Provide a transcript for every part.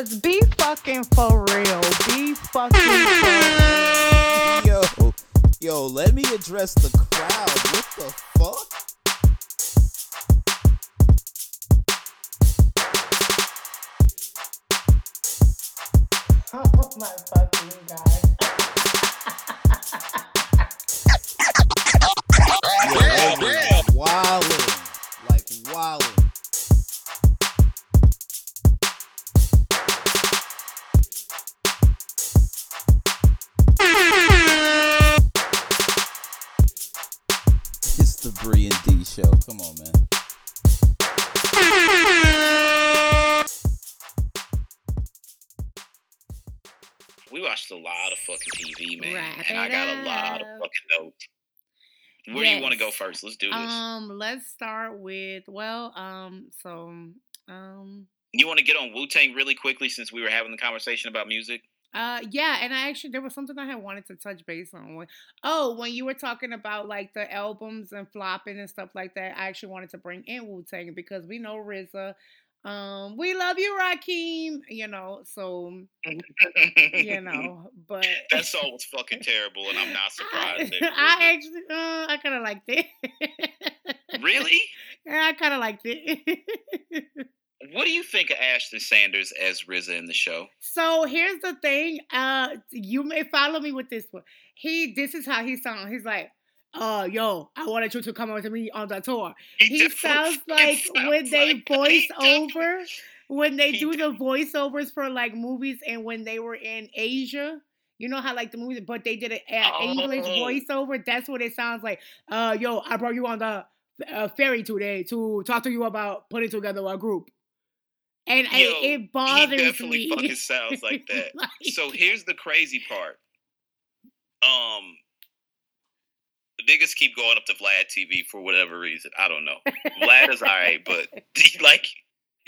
Cause be fucking for real. Be fucking for real. Yo, yo, let me address the crowd. What the fuck? Watched a lot of fucking TV, man, Wrap and I got a lot of fucking notes. Where do you want to go first? Let's do this. Um, let's start with well, um, so um you want to get on Wu Tang really quickly since we were having the conversation about music? Uh yeah, and I actually there was something I had wanted to touch base on. When- Oh, when you were talking about like the albums and flopping and stuff like that, I actually wanted to bring in Wu Tang because we know RZA. Um, we love you, Rakim. You know, so you know, but that song was fucking terrible, and I'm not surprised. I, I actually, uh, I kind of liked it. really? Yeah, I kind of liked it. What do you think of Ashton Sanders as RZA in the show? So here's the thing. Uh, you may follow me with this one. He, this is how he sounds. He's like, "Uh, yo, I wanted you to come with me on the tour." He definitely sounds like sounds when they like- voice over, when they do the voiceovers for like movies, and when they were in Asia. You know how like the movies, but they did an uh, English Oh. voiceover. That's what it sounds like. Uh, yo, I brought you on the uh, ferry today to talk to you about putting together a group, and I- Yo, it He bothers definitely me. fucking sounds like that. Like- So here's the crazy part. Um, niggas keep going up to Vlad TV for whatever reason. I don't know. Vlad is alright, but like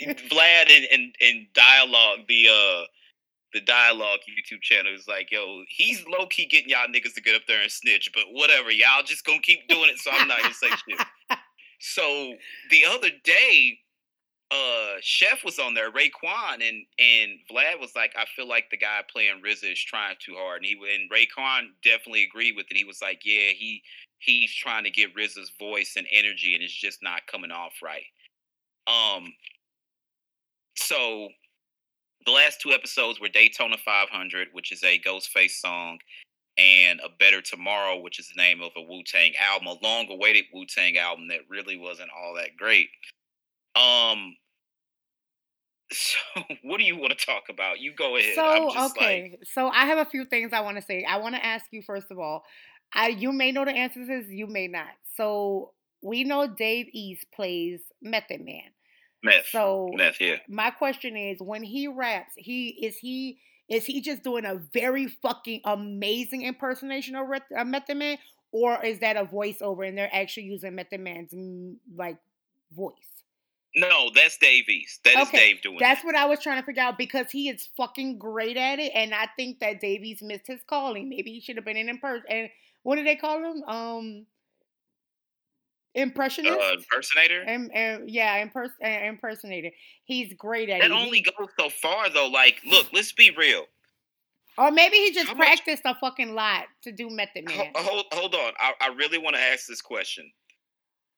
Vlad and, and and dialogue, the uh the dialogue YouTube channel is like, yo, he's low key getting y'all niggas to get up there and snitch, but whatever, y'all just gonna keep doing it, so I'm not gonna say shit. So the other day, uh Chef was on there, Raekwon, and and Vlad was like, I feel like the guy playing RZA is trying too hard, and he and Raekwon definitely agreed with it. He was like, yeah, he he's trying to get RZA's voice and energy, and it's just not coming off right. Um, so the last two episodes were Daytona 500, which is a Ghostface song, and A Better Tomorrow, which is the name of a Wu Tang album, a long awaited Wu Tang album that really wasn't all that great. Um, so what do you want to talk about? You go ahead. I'm So just okay, like, so I have a few things I want to say. I want to ask you first of all. I you may know the answer to this, you may not. So we know Dave East plays Method Man. meth. So meth, yeah. my question is, when he raps, he is he is he just doing a very fucking amazing impersonation of uh, Method Man, or is that a voiceover and they're actually using Method Man's mm, like voice? No, that's Dave East. That is Okay, Dave doing That's that. what I was trying to figure out because he is fucking great at it, and I think that Dave East missed his calling. Maybe he should have been an imperson. And what do they call him? Um, impressionist. Uh, impersonator. Im- im- yeah, impers- uh, impersonator. He's great at it. That it. only He- goes so far though. Like, look, let's be real. or maybe he just How much- practiced a fucking lot to do Method Ho- Man. Hold, hold on. I, I really want to ask this question,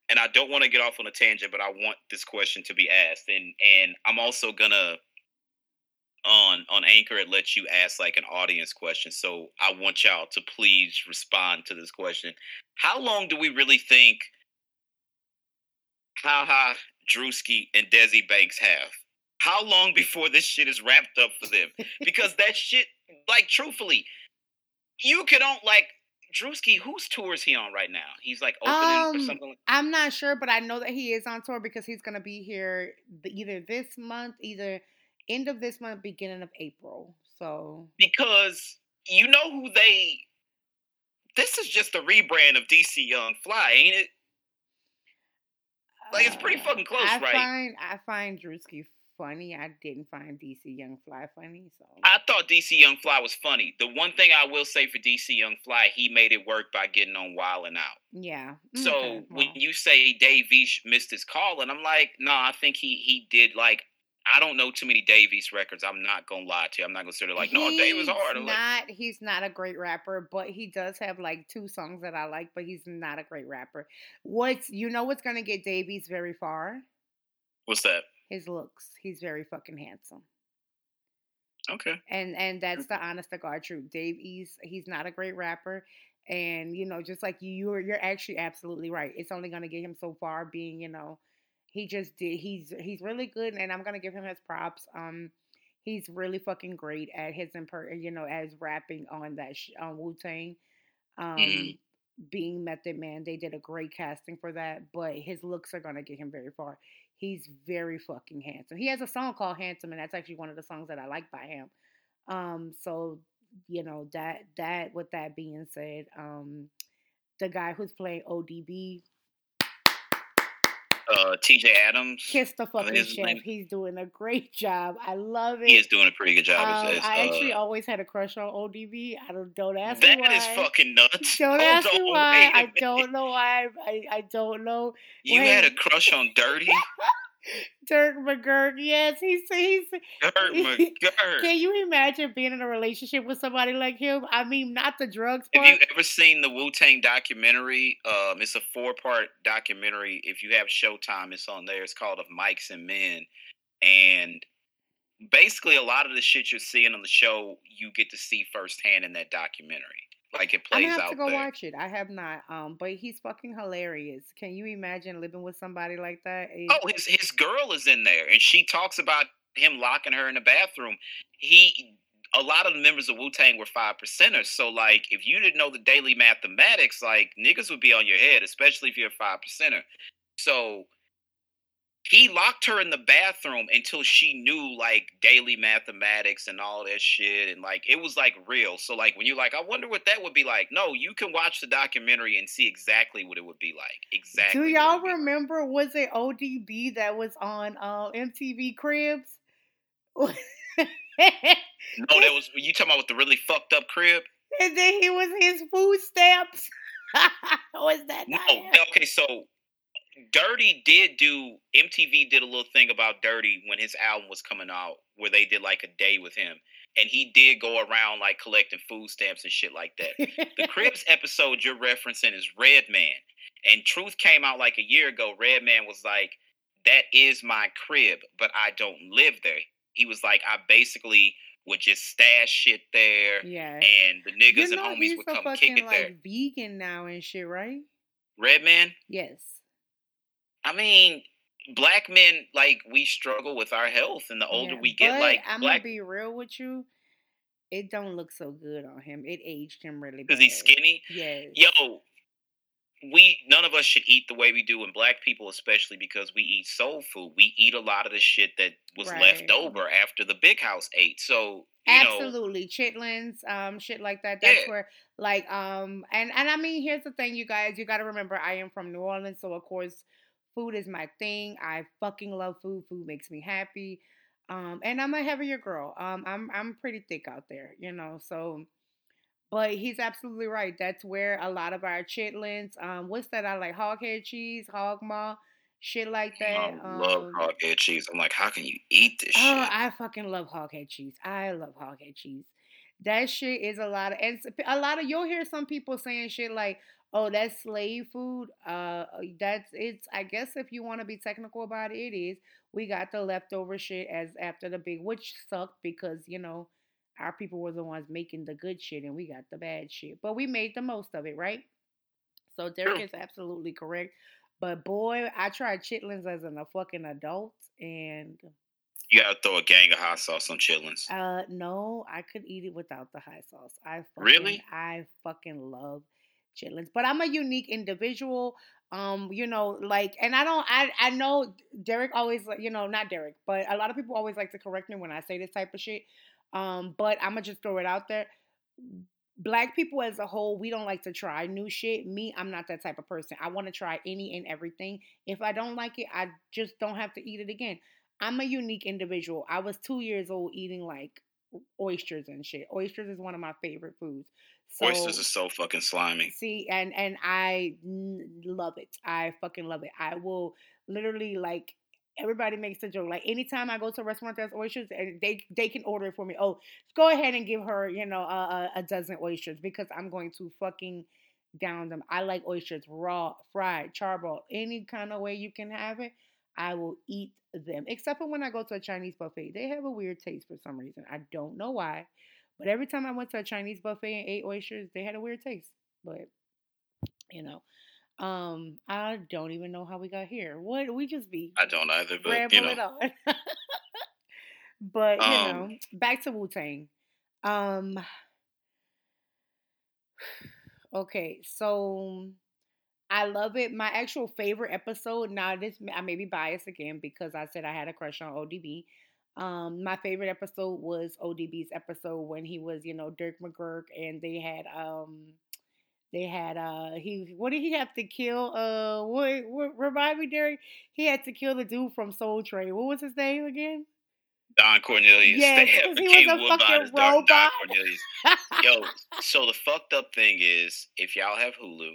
and I don't want to get off on a tangent, but I want this question to be asked, and and I'm also gonna on on Anchor it lets you ask like an audience question. So I want y'all to please respond to this question. How long do we really think Haha, Drewski, and Desi Banks have? How long before this shit is wrapped up for them? Because that shit, like, truthfully, you can on like Drewski. Whose tour is he on right now? He's like opening or Um, something. like- I'm not sure, but I know that he is on tour because he's gonna be here either this month, either end of this month, beginning of April. So Because you know who they. This is just a rebrand of DC Young Fly, ain't it? Like, it's pretty fucking close, I right? Find, I find Drewski funny. I didn't find DC Young Fly funny. So I thought DC Young Fly was funny. The one thing I will say for DC Young Fly, he made it work by getting on Wild and Out. yeah. Mm, so Okay, when you say Dave East missed his call, and I'm like, no, I think he he did like I don't know too many Dave East records. I'm not gonna lie to you. I'm not gonna sit there like, no, Dave is hard. He's like, not. He's not a great rapper, but he does have like two songs that I like. But he's not a great rapper. What's you know what's gonna get Dave East very far? What's that? His looks. He's very fucking handsome. Okay. And and that's the honest to God truth. Dave East, he's not a great rapper. And you know, just like you, you're you're actually absolutely right. It's only gonna get him so far being, you know, he just did he's he's really good and I'm gonna give him his props. Um he's really fucking great at his imper you know, as rapping on that sh- on Wu Tang. Um Mhm. being Method Man, they did a great casting for that, but his looks are gonna get him very far. He's very fucking handsome. He has a song called Handsome, and that's actually one of the songs that I like by him. Um, so you know that that with that being said, um, the guy who's playing ODB, Uh, T.J. Atoms. kiss the fucking chef. name. He's doing a great job. I love it. He is doing a pretty good job. Um, as, as, I actually uh, always had a crush on ODB. I don't don't ask me why. is fucking nuts. Don't Hold ask me why. I don't know why. I, I don't know. You had a crush on Dirty? Dirk McGurk. Yes, he's he's. Dirt McGirt. Can you imagine being in a relationship with somebody like him? I mean, not the drugs Have you ever seen the Wu Tang documentary? Um, it's a four part documentary. If you have Showtime, it's on there. It's called Of Mics and Men. And basically, a lot of the shit you're seeing on the show, you get to see firsthand in that documentary. Like it plays gonna have out to go there. watch it. I have not. Um, but he's fucking hilarious. Can you imagine living with somebody like that? Oh, his his girl is in there, and she talks about him locking her in the bathroom. He, a lot of the members of Wu Tang were five percenters. So, like, if you didn't know the daily mathematics, like niggas would be on your head, especially if you're a five percenter. So, he locked her in the bathroom until she knew like daily mathematics and all that shit, and like it was like real. So, like, when you're like, I wonder what that would be like. No, you can watch the documentary and see exactly what it would be like. Exactly. Do y'all be like. remember? Was it ODB that was on uh, MTV Cribs? No, that was you talking about with the really fucked up crib. and then he was his food stamps. was that No, okay, so Dirty did do MTV did a little thing about Dirty when his album was coming out, where they did like a day with him, and he did go around like collecting food stamps and shit like that. The Cribs episode you're referencing is Redman, and Truth came out like a year ago. Redman was like, "That is my crib, but I don't live there." He was like, "I basically." Would just stash shit there, yeah. and the niggas you know and homies would come kick it there. vegan now and shit, right? Redman, Yes. I mean, black men like we struggle with our health, and the older Yeah, we get, like I'm black, gonna be real with you. It don't look so good on him. It aged him really because he's skinny. Yes. Yo, we none of us should eat the way we do, and black people especially because we eat soul food. We eat a lot of the shit that was Right. left over after the big house ate. So you know, Absolutely, chitlins, um, shit like that. That's Yeah. where, like, um, and and I mean, here's the thing, you guys, you got to remember, I am from New Orleans, so of course, food is my thing. I fucking love food. Food makes me happy. Um, and I'm a heavier girl. Um, I'm I'm pretty thick out there, you know. So, but he's absolutely right. That's where a lot of our chitlins, um, what's that? I like hog head cheese, hog maw, shit like that. I love um, hog head cheese. I'm like, how can you eat this Oh, shit? I fucking love hoghead cheese. I love hoghead cheese. That shit is a lot of, and a lot of you'll hear some people saying shit like, "Oh, that's slave food." Uh, that's it's. I guess if you want to be technical about it, it is. We got the leftover shit as after the big, which sucked because you know our people were the ones making the good shit and we got the bad shit, but we made the most of it, right? So Derek is absolutely correct. But boy, I tried chitlins as an, a fucking adult, and You gotta throw a gang of hot sauce on chitlins. uh, no, I could eat it without the hot sauce. I fucking, Really? I fucking love chitlins, but I'm a unique individual. Um, you know, like, and I don't, I, I know Derek always, you know, not Derek, but a lot of people always like to correct me when I say this type of shit. Um, but I'm gonna just throw it out there. Black people as a whole, we don't like to try new shit. Me, I'm not that type of person. I want to try any and everything. If I don't like it, I just don't have to eat it again. I'm a unique individual. I was two years old eating like oysters and shit. Oysters is one of my favorite foods. So, Oysters are so fucking slimy. See, and and I love it. I fucking love it. I will literally like everybody makes a joke. Like anytime I go to a restaurant that's oysters, and they they can order it for me. Oh, go ahead and give her, you know, a, a, a dozen oysters because I'm going to fucking down them. I like oysters raw, fried, charbroiled, any kind of way you can have it. I will eat them. Except for when I go to a Chinese buffet, they have a weird taste for some reason. I don't know why, but every time I went to a Chinese buffet and ate oysters, they had a weird taste. But you know. Um, I don't even know how we got here. What we just be I don't either, but you know, but you Um, know, back to Wu Tang. Um, okay, so I love it. My actual favorite episode. Now this I may be biased again because I said I had a crush on ODB. Um, my favorite episode was ODB's episode when he was, you know, Dirk McGurk, and they had um they had uh he what did he have to kill? Uh what, what remind me, Derek? He had to kill the dude from Soul Train. What was his name again? Don Cornelius. Yes, they 'cause have he was a fucking Don, Don. Cornelius. Yo, so the fucked up thing is, if y'all have Hulu,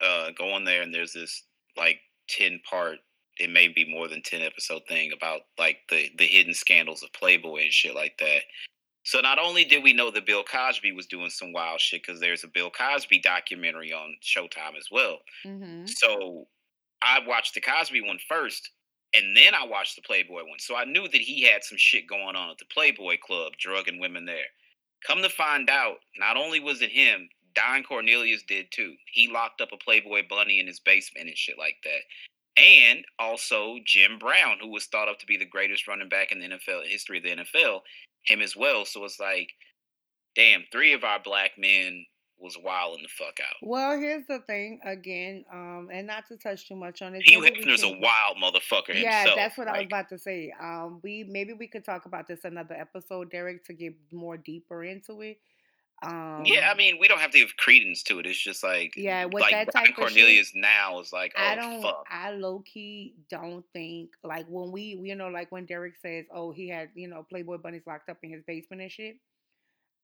uh, go on there and there's this like ten part, it may be more than ten episode thing about like the the hidden scandals of Playboy and shit like that. So not only did we know that Bill Cosby was doing some wild shit because there's a Bill Cosby documentary on Showtime as well. mm-hmm. So I watched the Cosby one first, and then I watched the Playboy one. So I knew that he had some shit going on at the Playboy Club, drugging women there. Come to find out, not only was it him, Don Cornelius did too. He locked up a Playboy bunny in his basement and shit like that. And also Jim Brown, who was thought of to be the greatest running back in the NFL history of the NFL, him as well. So it's like, damn, three of our black men was wilding the fuck out. Well, here's the thing again, um, and not to touch too much on it. Hugh Hefner's a wild motherfucker Yeah, himself. that's what I was about to say. Um, we maybe we could talk about this another episode, Derek, to get more deeper into it. Um, Yeah, I mean, we don't have to give credence to it. It's just like, Yeah, with like that Brian type of shit, Cornelius now is like, oh I don't. fuck. I low key don't think like when we, you know, like when Derek says, "Oh, he had you know Playboy bunnies locked up in his basement and shit."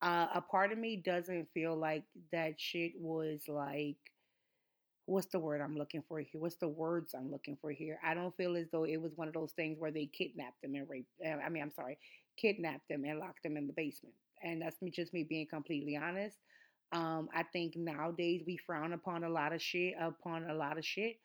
Uh, a part of me doesn't feel like that shit was like, what's the word I'm looking for here? What's the words I'm looking for here? I don't feel as though it was one of those things where they kidnapped them and raped. Uh, I mean, I'm sorry, kidnapped them and locked them in the basement. And that's me, just me being completely honest. Um, I think nowadays we frown upon a lot of shit, upon a lot of shit.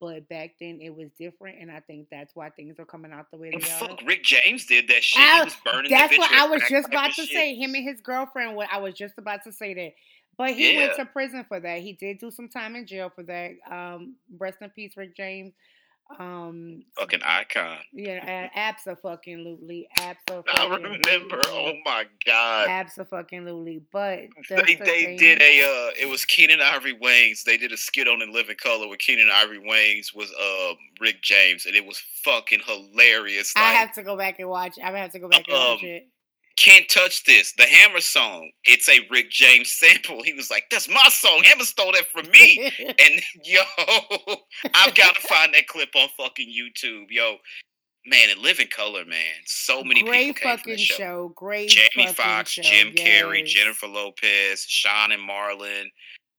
But back then it was different, and I think that's why things are coming out the way they are. fuck, Rick James did that shit. Ow, he was burning That's what I was just about to shit. say. Him and his girlfriend. What I was just about to say that. But he went to prison for that. He did do some time in jail for that. Um, rest in peace, Rick James. Um, Fucking icon. yeah, absolutely, absolutely. I remember. Oh my god. absolutely. But They the they did a uh it was Keenen Ivory Wayans. They did a skit on In Living Color with Keenen Ivory Wayans was um Rick James and it was fucking hilarious. I have to go back and watch. I have to go back and watch Um, it. Can't Touch This, the Hammer song. It's a Rick James sample. He was like, That's my song. Hammer stole that from me. And yo, I've got to find that clip on fucking YouTube. Yo, man, in living color, man. So many Great people fucking show. show. Great Jamie Foxx. Jim Carrey. Jennifer Lopez, Sean and Marlon,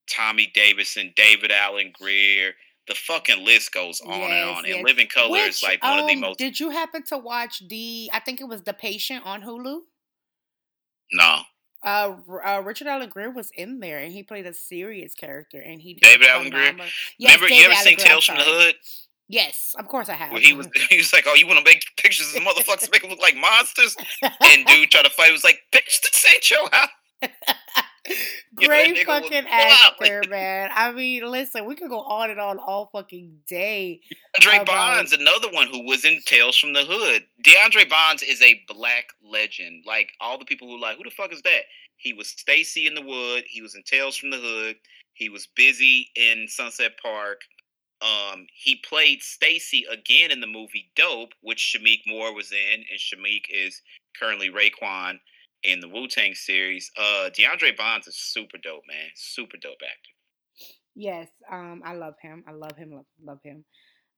Tommy Davidson, David Alan Grier. The fucking list goes on Yes, and on. yes. And Living Color is like one of the um, most. Did you happen to watch the? I think it was The Patient on Hulu. No, Uh, uh, Richard Allen Greer was in there, and he played a serious character, and he David Alan Grier? phenomenal- Yes, remember you ever Allen seen Greer, Tales from the. Hood? Yes, of course I have. Where he was he was like, "Oh, you want to make pictures of motherfuckers make them look like monsters?" And dude tried to fight. He Was like, "Bitch, this ain't your house." Great fucking actor, man. I mean, listen, we could go on and on all fucking day. DeAndre About- Bonds, another one who was in Tales from the Hood. De'aundre Bonds is a black legend. Like all the people who like, who the fuck is that? He was Stacy in the Wood. He was in Tales from the Hood. He was busy in Sunset Park. Um, he played Stacy again in the movie Dope, which Shameik Moore was in, and Shameik is currently Raekwon in the Wu Tang series. Uh, De'aundre Bonds is super dope, man. Super dope actor. Yes, um, I love him. I love him. Love, love him.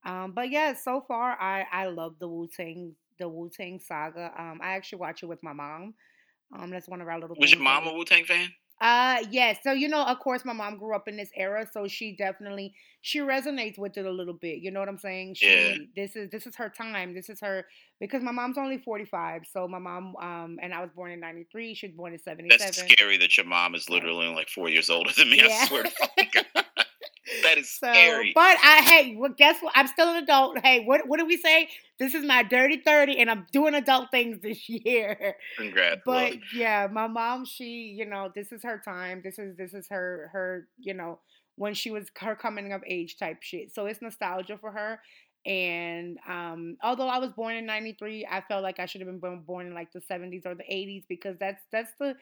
Um, but yeah, so far I I love the Wu Tang the Wu Tang saga. Um, I actually watch it with my mom. Um, that's one of our little. Was your mom a Wu Tang fan? Uh yes. So you know, of course my mom grew up in this era, so she definitely she resonates with it a little bit. You know what I'm saying? She Yeah. this is this is her time. This is her because my mom's only 45. So my mom um and I was born in 93, she was born in 77. That's scary that your mom is literally like four years older than me. I Yeah. swear to God. That is So, scary. but I hey, well, guess what? I'm still an adult. Hey, what what do we say? This is my dirty 30 and I'm doing adult things this year. Congrats. but love. yeah my mom she you know this is her time this is this is her her you know when she was her coming of age type shit so it's nostalgia for her and um although i was born in 93 i felt like i should have been born, born in like the 70s or the 80s because that's that's the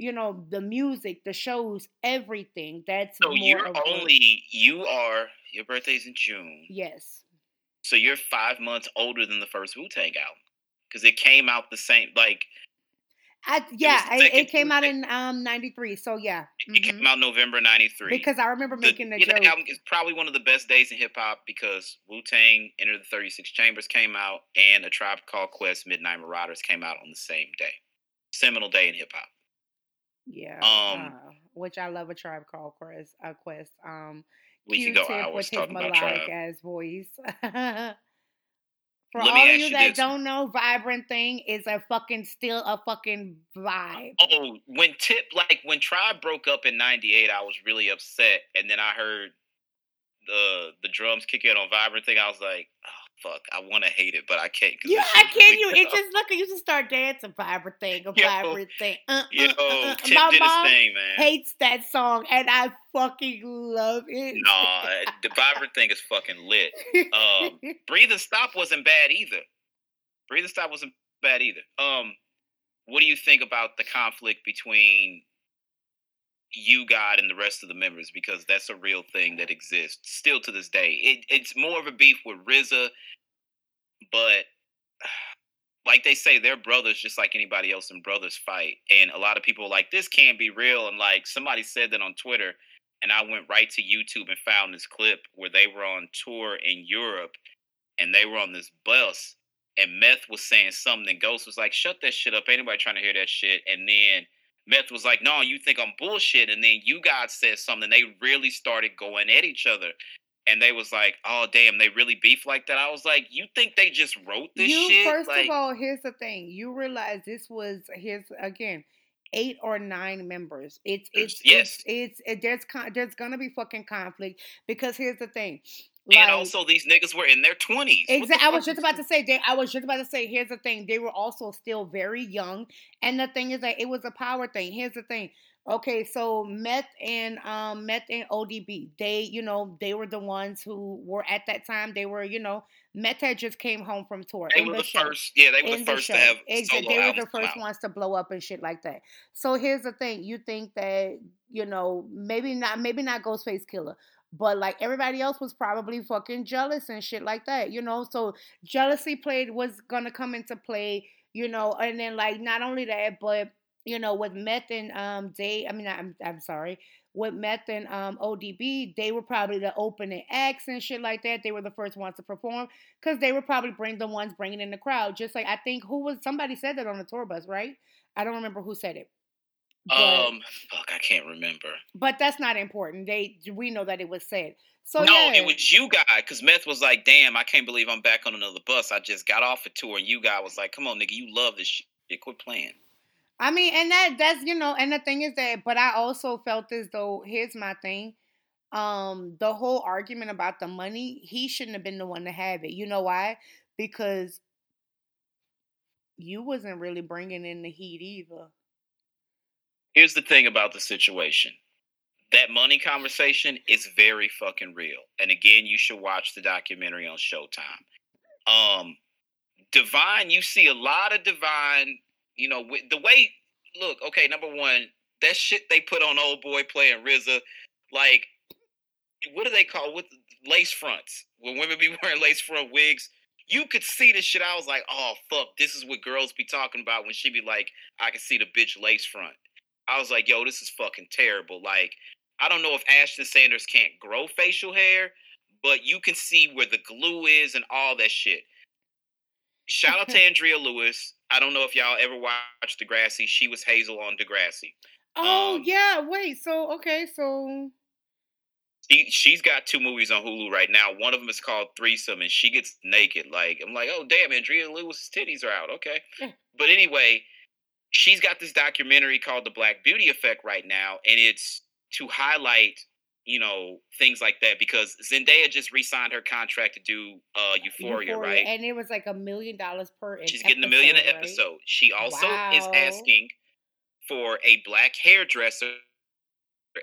you know the music the shows everything that's So more you're only you are your birthday's in June. yes So you're five months older than the first Wu Tang album because it came out the same. Like I, yeah the it, second- it came out in um 93 so yeah it mhm. came out November '93. because i remember making the, the joke album is probably one of the best days in hip hop because Wu Tang Enter the 36 Chambers came out and A Tribe Called Quest Midnight Marauders came out on the same day. Seminal day in hip hop. Yeah. Um, uh, which I love a tribe called Quest. Uh, Quest. Um, We could go Q-Tip hours with his talking about Tribe. ass voice. For Let all of you you that this. don't know, Vibrant Thing is a fucking still a fucking vibe. Oh, when Tip like when Tribe broke up in '98, I was really upset, and then I heard the the drums kick in on Vibrant thing. I was like, oh fuck, I want to hate it, but I can't. Yeah, I can't. You it just look. You just start dancing. Vibrant Thing, a Yo, Vibrant Thing. Uh, Yo, uh, uh, uh. Tip My did his mom thing, man. hates that song, and I fucking love it. Nah, the Vibrant thing is fucking lit. Um, Breathe and Stop wasn't bad either. Breathe and Stop wasn't bad either. Um, what do you think about the conflict between U-God, and the rest of the members? Because that's a real thing that exists still to this day. It, it's more of a beef with RZA, but like they say, they're brothers just like anybody else, and brothers fight. And a lot of people like this can't be real. And like somebody said that on Twitter, and I went right to YouTube and found this clip where they were on tour in Europe, and they were on this bus, and Meth was saying something, and Ghost was like, "Shut that shit up! Ain't nobody trying to hear that shit." And then Meth was like, "No, you think I'm bullshit." And then you guys said something. They really started going at each other. And they was like, "Oh damn, they really beef like that." I was like, "You think they just wrote this you shit?" first like, of all, here's the thing. You realize this was here's again eight or nine members. It's it's Yes. it's, it's it, there's con- there's gonna be fucking conflict because here's the thing. And also these niggas were in their twenties. Exactly. I was just about to say. They, I was just about to say. Here's the thing. They were also still very young, and the thing is that it was a power thing. Here's the thing. Okay, so Meth and um Meth and ODB, they you know they were the ones who were at that time. They were you know Meth had just came home from tour. They were the show first. Yeah, they were in the first show. to have Exactly. They were the first ones to blow up and shit like that. So here's the thing: you think that you know maybe not, maybe not Ghostface Killah, but like everybody else was probably fucking jealous and shit like that. You know, so jealousy played was gonna come into play. You know, and then like not only that, but you know with Meth and um Day, I mean I'm I'm sorry. With Meth and um, ODB, they were probably the opening acts and shit like that. They were the first ones to perform because they were probably bring the ones bringing in the crowd. Just like I think who was somebody said that on the tour bus, right? I don't remember who said it. But, Um, fuck, I can't remember. but that's not important. They we know that it was said. So no, yeah, it was U-God because Meth was like, "Damn, I can't believe I'm back on another bus. I just got off a tour." And U-God was like, "Come on, nigga, you love this shit. Quit playing." I mean, and that that's you know, and the thing is that, but I also felt as though here's my thing. Um, the whole argument about the money, he shouldn't have been the one to have it. You know why? Because you wasn't really bringing in the heat either. Here's the thing about the situation. That money conversation is very fucking real. And again, you should watch the documentary on Showtime. Um, Divine, you see a lot of Divine, you know, with the way, look, okay, number one, that shit they put on Old Boy playing RZA, like, what do they call with lace fronts? When women be wearing lace front wigs, you could see the shit. I was like, oh, fuck, this is what girls be talking about when she be like, I can see the bitch lace front. I was like, yo, this is fucking terrible. Like, I don't know if Ashton Sanders can't grow facial hair, but you can see where the glue is and all that shit. Shout out to Andrea Lewis. I don't know if y'all ever watched Degrassi. She was Hazel on Degrassi. Oh Um, yeah, wait. So okay, so She she's got two movies on Hulu right now. One of them is called Threesome, and she gets naked. Like I'm like, oh damn, Andrea Lewis's titties are out. Okay, but anyway, she's got this documentary called The Black Beauty Effect right now, and it's to highlight you know things like that because Zendaya just re-signed her contract to do uh Euphoria, right? and it was like a million dollars per. She's getting a million an right? episode. She also is asking for a black hairdresser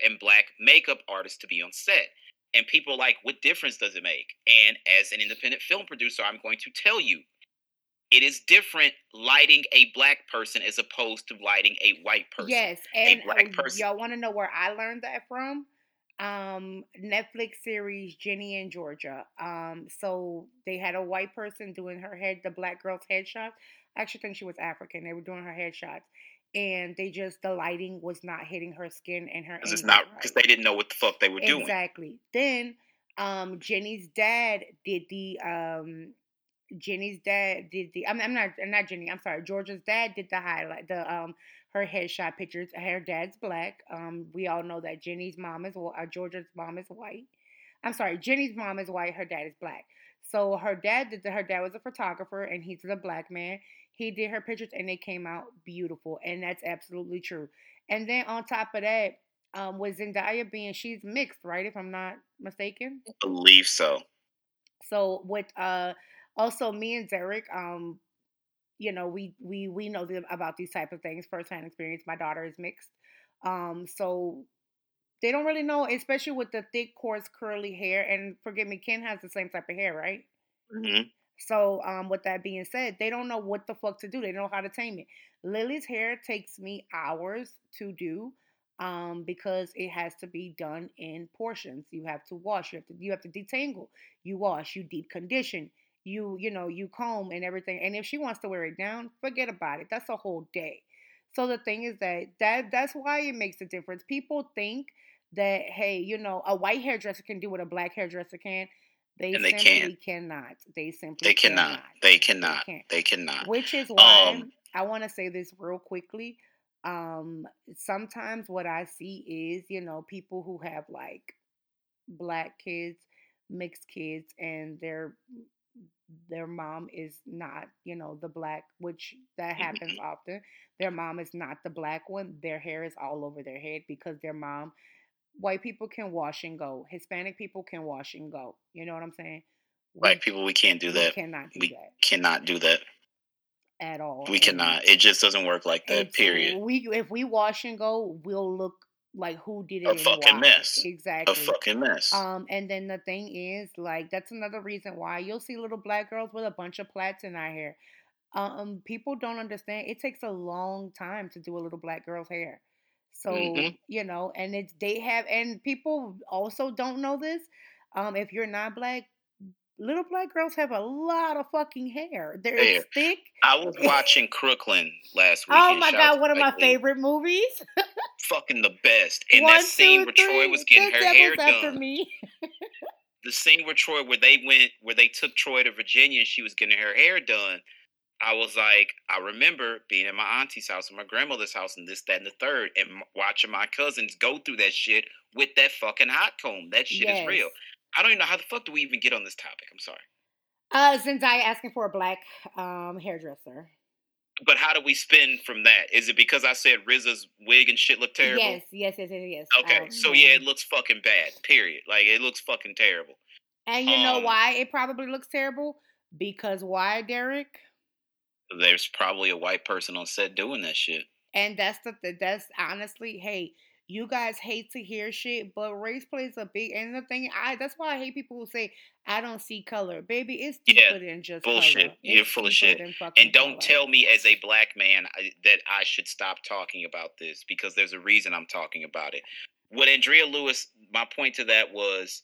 and black makeup artist to be on set. And people are like, what difference does it make? And as an independent film producer, I'm going to tell you it is different lighting a black person as opposed to lighting a white person. Yes, and black uh, person. y'all want to know where I learned that from? Um, Netflix series Ginny in Georgia. Um, so they had a white person doing her head, the black girl's headshot. I actually think she was African. They were doing her headshots, and they just the lighting was not hitting her skin and her. Because it's not because they didn't know what the fuck they were doing. Exactly. Then um Ginny's dad did the um Ginny's dad did the I'm, I'm not I'm not Ginny, I'm sorry. Georgia's dad did the highlight the um her headshot pictures. Her dad's black. Um we all know that Ginny's mom is uh, Georgia's mom is white. I'm sorry, Ginny's mom is white, her dad is black. So her dad did the, her dad was a photographer and he's a black man. He did her pictures and they came out beautiful and that's absolutely true. And then on top of that, um, with Zendaya being she's mixed, right? If I'm not mistaken. believe so. So with uh, also me and Derek, um, you know, we we we know them about these type of things, firsthand experience. My daughter is mixed, um, so they don't really know, especially with the thick, coarse, curly hair. And forgive me, Ken has the same type of hair, right? hmm So, um, with that being said, they don't know what the fuck to do. They don't know how to tame it. Lily's hair takes me hours to do, um, because it has to be done in portions. You have to wash. You have to you have to detangle. You wash. You deep condition. You you know you comb and everything. And if she wants to wear it down, forget about it. That's a whole day. So the thing is that that that's why it makes a difference. People think that hey, you know, a white hairdresser can do what a black hairdresser can. They And they simply can't. cannot. They simply They cannot. They cannot. can't. They cannot. Which is why Um, I want to say this real quickly. Um, sometimes what I see is, you know, people who have like black kids, mixed kids, and their their mom is not, you know, the black, which that happens Mm-hmm. often. Their mom is not the black one. Their hair is all over their head because their mom. White people can wash and go. Hispanic people can wash and go. You know what I'm saying? Black people, we can't do we that. cannot do We that cannot do that. at all. We And cannot. It just doesn't work like that. Period. We if we wash and go, we'll look like who did it A fucking why. mess. Exactly. A fucking mess. Um, and then the thing is, like, that's another reason why you'll see little black girls with a bunch of plaits in our hair. Um, people don't understand. It takes a long time to do a little black girl's hair. So Mhm. you know, and it's they have, and people also don't know this. Um, if you're not black, little black girls have a lot of fucking hair. They're Hair. thick. I was watching Crooklyn last week. Oh my god, one of my favorite movies. Fucking the best. And One, that scene two, where Troy was getting the her hair done. me. The scene where Troy, where they went, where they took Troy to Virginia and she was getting her hair done. I was like, I remember being at my auntie's house and my grandmother's house and this, that, and the third, and watching my cousins go through that shit with that fucking hot comb. That shit is real. I don't even know how the fuck do we even get on this topic. I'm sorry. Uh, Zendaya asking for a black um hairdresser. But how do we spin from that? Is it because I said RZA's wig and shit look terrible? Yes, yes, yes, yes, yes. Okay, Um, so yeah, it looks fucking bad. Period. Like it looks fucking terrible. and you know um, why it probably looks terrible? Because why, Derek? There's probably a white person on set doing that shit. And that's the th- that's honestly, hey, you guys hate to hear shit, but race plays a big and the thing. I that's why I hate people who say I don't see color, baby. It's Yeah, deeper than just bullshit. color. You're It's full of shit. And don't color. tell me as a black man I- that I should stop talking about this because there's a reason I'm talking about it. What Andrea Lewis, my point to that was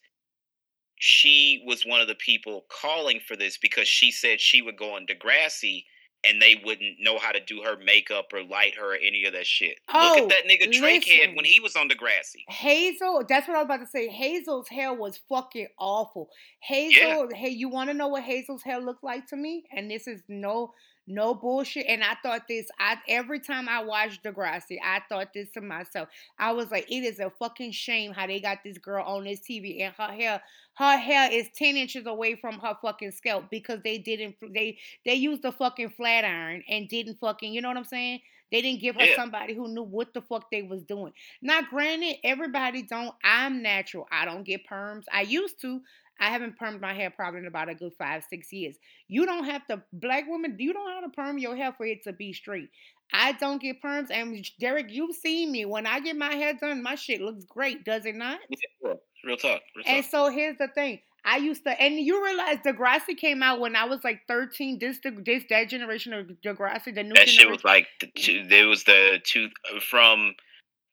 she was one of the people calling for this because she said she would go on Degrassi and they wouldn't know how to do her makeup or light her or any of that shit. Look Oh, at that nigga Drake had when he was on Degrassi. Hazel, that's what I was about to say. Hazel's hair was fucking awful. Hazel, hey, you want to know what Hazel's hair looked like to me? And this is no, No bullshit. And I thought this. I every time I watched Degrassi, I thought this to myself. I was like, it is a fucking shame how they got this girl on this TV and her hair, her hair is ten inches away from her fucking scalp because they didn't. They they used the fucking flat iron and didn't fucking. You know what I'm saying? They didn't give her Yeah. somebody who knew what the fuck they was doing. Now, granted, everybody don't. I'm natural. I don't get perms. I used to. I haven't permed my hair probably in about a good five, six years. You don't have to, black women, you don't have to perm your hair for it to be straight. I don't get perms. And Derek, you've seen me. When I get my hair done, my shit looks great, does it not? Yeah, real talk. Real And talk. so here's the thing. I used to, and you realize Degrassi came out when I was like 13. This, this that generation of Degrassi, the new that shit was like the two, there was the two uh, from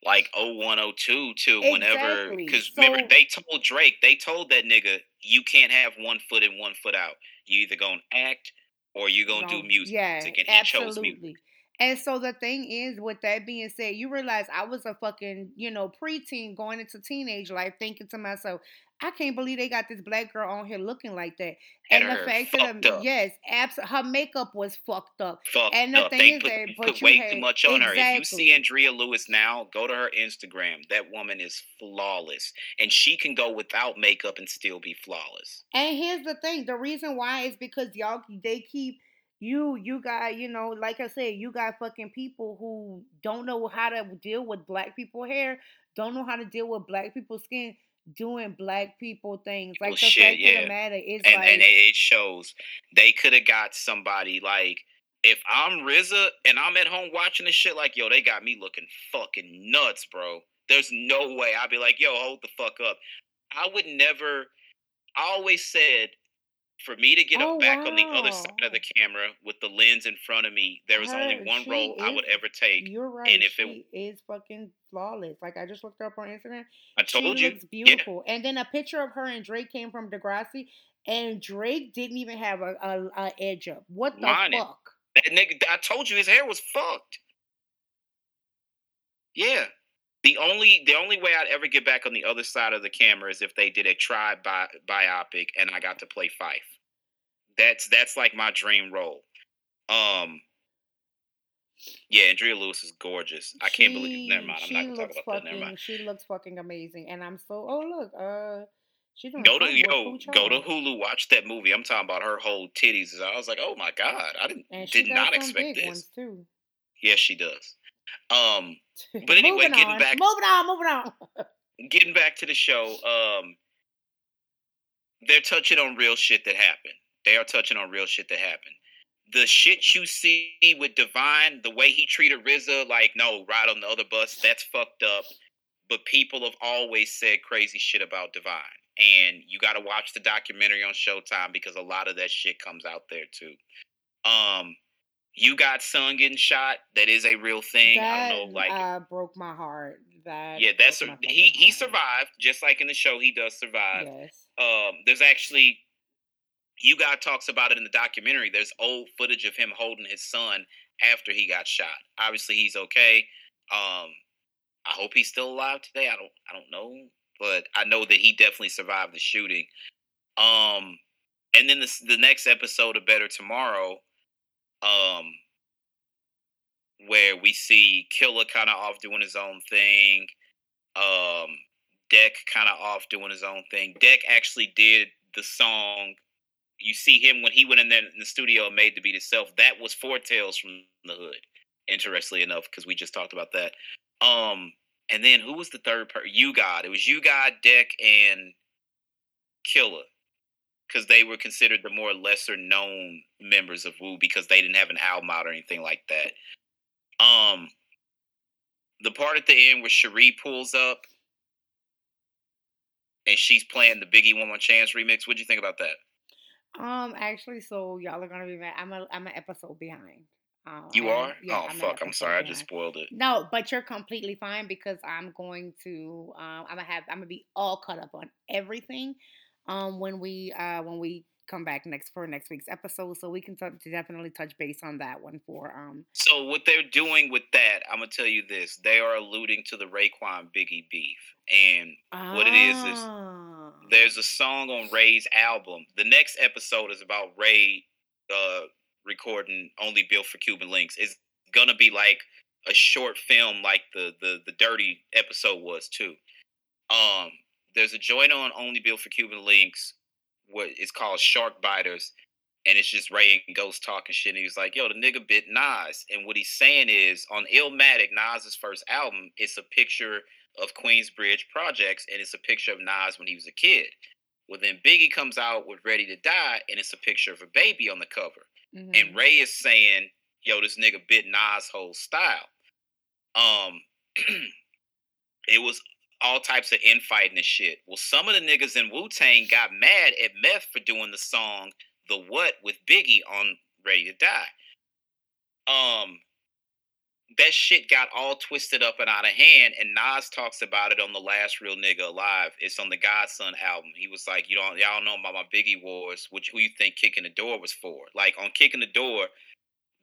like 0102 to whenever because So- remember they told Drake they told that nigga you can't have one foot in one foot out. You either gonna act or you gonna do music Yeah, and he chose absolutely. music And so the thing is, with that being said, you realize I was a fucking, you know, preteen going into teenage life, thinking to myself, I can't believe they got this black girl on here looking like that. And And, the her fact that, yes, absolutely, her makeup was fucked up. fucked And the up. thing they is put, that- they put you way had- too much on her. If you see. Andrea Lewis now go to her Instagram. That woman is flawless. And she can go without makeup and still be flawless. And here's the thing: the reason why is because y'all they keep you you got you know like I said you got fucking people who don't know how to deal with black people hair, don't know how to deal with black people's skin, doing black people things. Oh, like the Bullshit, fact of yeah. the matter is and like and it, it shows they could have got somebody like if I'm RZA and I'm at home watching this shit like yo they got me looking fucking nuts bro there's no way I'd be like yo hold the fuck up I would never I always said for me to get Oh, up back on the other side of the camera with the lens in front of me there was only one role I would ever take you're right. and if it- is fucking flawless. Like I just looked her up on Instagram. I told she you looks beautiful. And then a picture of her and Drake came from Degrassi, and Drake didn't even have a, a, a edge up. What the Mine is- fuck? That nigga, I told you his hair was fucked. Yeah. The only the only way I'd ever get back on the other side of the camera is if they did a tribe bi- biopic and I got to play Phife. That's that's like my dream role. Um. Yeah, Andrea Lewis is gorgeous. I can't believe. Never mind. I'm not gonna talk about that. Never mind. She looks fucking amazing, and I'm so. Oh look, uh, she's Go to yo, go to Hulu. Watch that movie. I'm talking about her whole titties. I was like, oh my god, I didn't did not expect this. ones too. Yes, she does. Um. But anyway, getting on, back- moving on, moving on. getting back to the show, um, they're touching on real shit that happened. They are touching on real shit that happened. The shit you see with Divine, the way he treated RZA, like no, ride on the other bus, that's fucked up. But people have always said crazy shit about Divine, and you got to watch the documentary on Showtime because a lot of that shit comes out there too. Um, U-God son getting shot. That is a real thing. that I don't know, like uh, broke my heart. That yeah, that's my he fucking he heart. survived just like in the show. He does survive. Yes. Um, there's actually you got talks about it in the documentary. There's old footage of him holding his son after he got shot. Obviously, he's okay. Um, I hope he's still alive today. I don't I don't know, but I know that he definitely survived the shooting. Um, and then the the next episode of Better Tomorrow, um, where we see Killer kind of off doing his own thing. Um, Deck kind of off doing his own thing. Deck actually did the song. You see him when he went in there in the studio and made the beat itself. That was Four Tales from the Hood. Interestingly enough, because we just talked about that. Um, and then who was the third person? U-God. It was U-God, Deck, and Killer, because they were considered the more lesser known members of Wu because they didn't have an album out or anything like that. Um, the part at the end where Cherie pulls up and she's playing the Biggie One More Chance remix. What'd you think about that? Um, actually, so y'all are gonna be mad. I'm a I'm an episode behind. Um, You are? yeah, oh I'm fuck! I'm sorry, I just spoiled it. No, but you're completely fine because I'm going to um I'm gonna have I'm gonna be all caught up on everything um when we uh when we come back next for next week's episode so we can t- definitely touch base on that one for um So what they're doing with that, I'm gonna tell you this: they are alluding to the Raekwon Biggie beef, and What it is is Ah. there's a song on Ray's album. The next episode is about Ray uh, recording Only Built for Cuban Linx. It's gonna be like a short film, like the the the Dirty episode was too. Um, there's a joint on Only Built for Cuban Linx. What it's called Shark Biters, and it's just Ray and Ghost talking shit. And he was like, "Yo, the nigga bit Nas," and what he's saying is on Illmatic, Nas's first album, it's a picture of Queensbridge projects, and it's a picture of Nas when he was a kid. Well, then Biggie comes out with Ready to Die, and it's a picture of a baby on the cover. Mhm. And Ray is saying, "Yo, this nigga bit Nas' whole style." Um, it was all types of infighting and shit. Well, some of the niggas in Wu Tang got mad at Meth for doing the song "The What" with Biggie on Ready to Die. Um, that shit got all twisted up and out of hand, and Nas talks about it on the last Real Nigga Alive. It's on the God's Son album. He was like, "You don't, y'all know about my Biggie wars. Which who you think Kick in the Door was for? Like on Kick in the Door,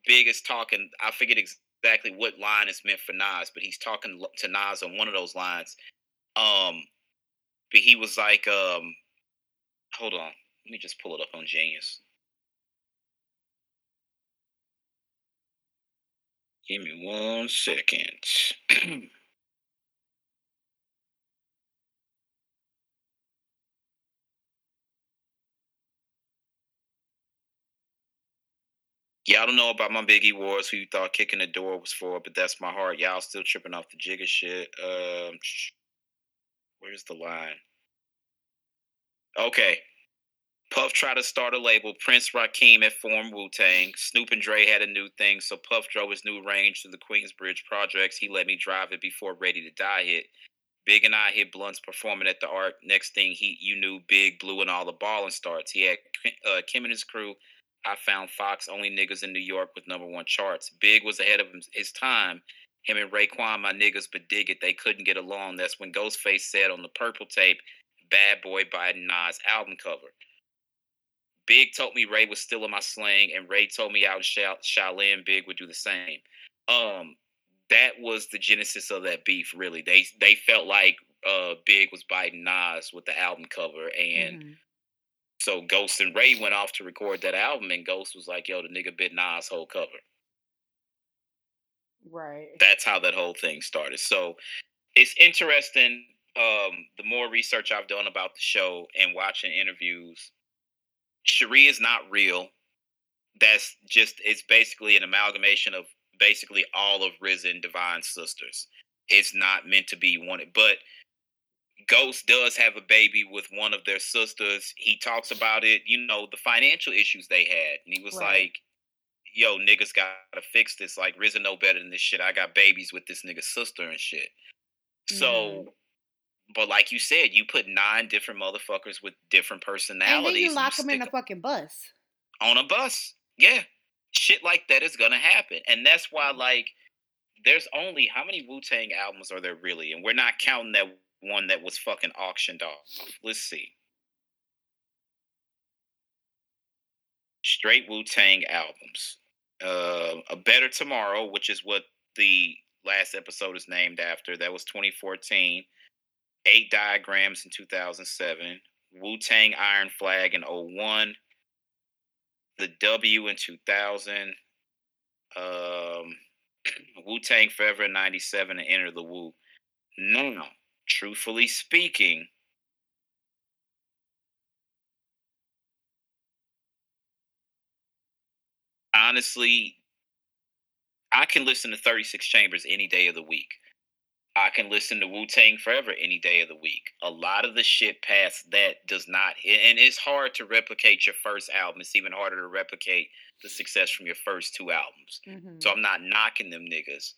Big is talking. I forget exactly what line is meant for Nas, but he's talking to Nas on one of those lines. Um, but he was like, um, hold on, let me just pull it up on Genius. Give me one second. Y'all don't know about my Biggie Wars, who you thought kicking the door was for, but that's my heart. Y'all still tripping off the Jigga shit. Um, sh- where's the line? Okay. Puff tried to start a label. Prince Rakeem had formed Wu Tang. Snoop and Dre had a new thing, so Puff drove his new range to the Queensbridge projects. He let me drive it before Ready to Die hit. Big and I hit blunts performing at the Art. Next thing he, you knew, Big blew in all the balling starts. He had uh, Kim and his crew. I found Fox only niggas in New York with number one charts. Big was ahead of his time. Him and Raekwon, my niggas, but dig it, they couldn't get along. That's when Ghostface said on the purple tape, "Bad Boy" by Nas album cover. Big told me Ray was still in my slang, and Ray told me out in Sha- Shaolin, Big would do the same. Um, that was the genesis of that beef. Really, they they felt like uh Big was biting Nas with the album cover, and Mhm. so Ghost and Ray went off to record that album, and Ghost was like, "Yo, the nigga bit Nas whole cover." Right. That's how that whole thing started. So it's interesting. Um, the more research I've done about the show and watching interviews, Shurrie is not real. That's just it's basically an amalgamation of basically all of Risen and Divine's sisters. It's not meant to be wanted, but Ghost does have a baby with one of their sisters. He talks about it, you know, the financial issues they had. And he was Right. like, yo, niggas gotta fix this. Like, RZA know better than this shit. I got babies with this nigga's sister and shit. Mm-hmm. So, but like you said, you put nine different motherfuckers with different And personalities. then you and lock them in a fucking bus. on a bus. Yeah. Shit like that is gonna happen. And that's why like there's only how many Wu Tang albums are there really? And we're not counting that one that was fucking auctioned off. Let's see. Straight Wu Tang albums. Uh, a Better Tomorrow, which is what the last episode is named after. That was 2014. Eight Diagrams in 2007. Wu Tang Iron Flag in 01 the W in 2000, um, Wu Tang Forever in 97, and Enter the Wu. Now, truthfully speaking, honestly, I can listen to 36 Chambers any day of the week. I can listen to Wu Tang Forever any day of the week. A lot of the shit past that does not, and it's hard to replicate your first album. It's even harder to replicate the success from your first two albums. Mhm. So I'm not knocking them niggas.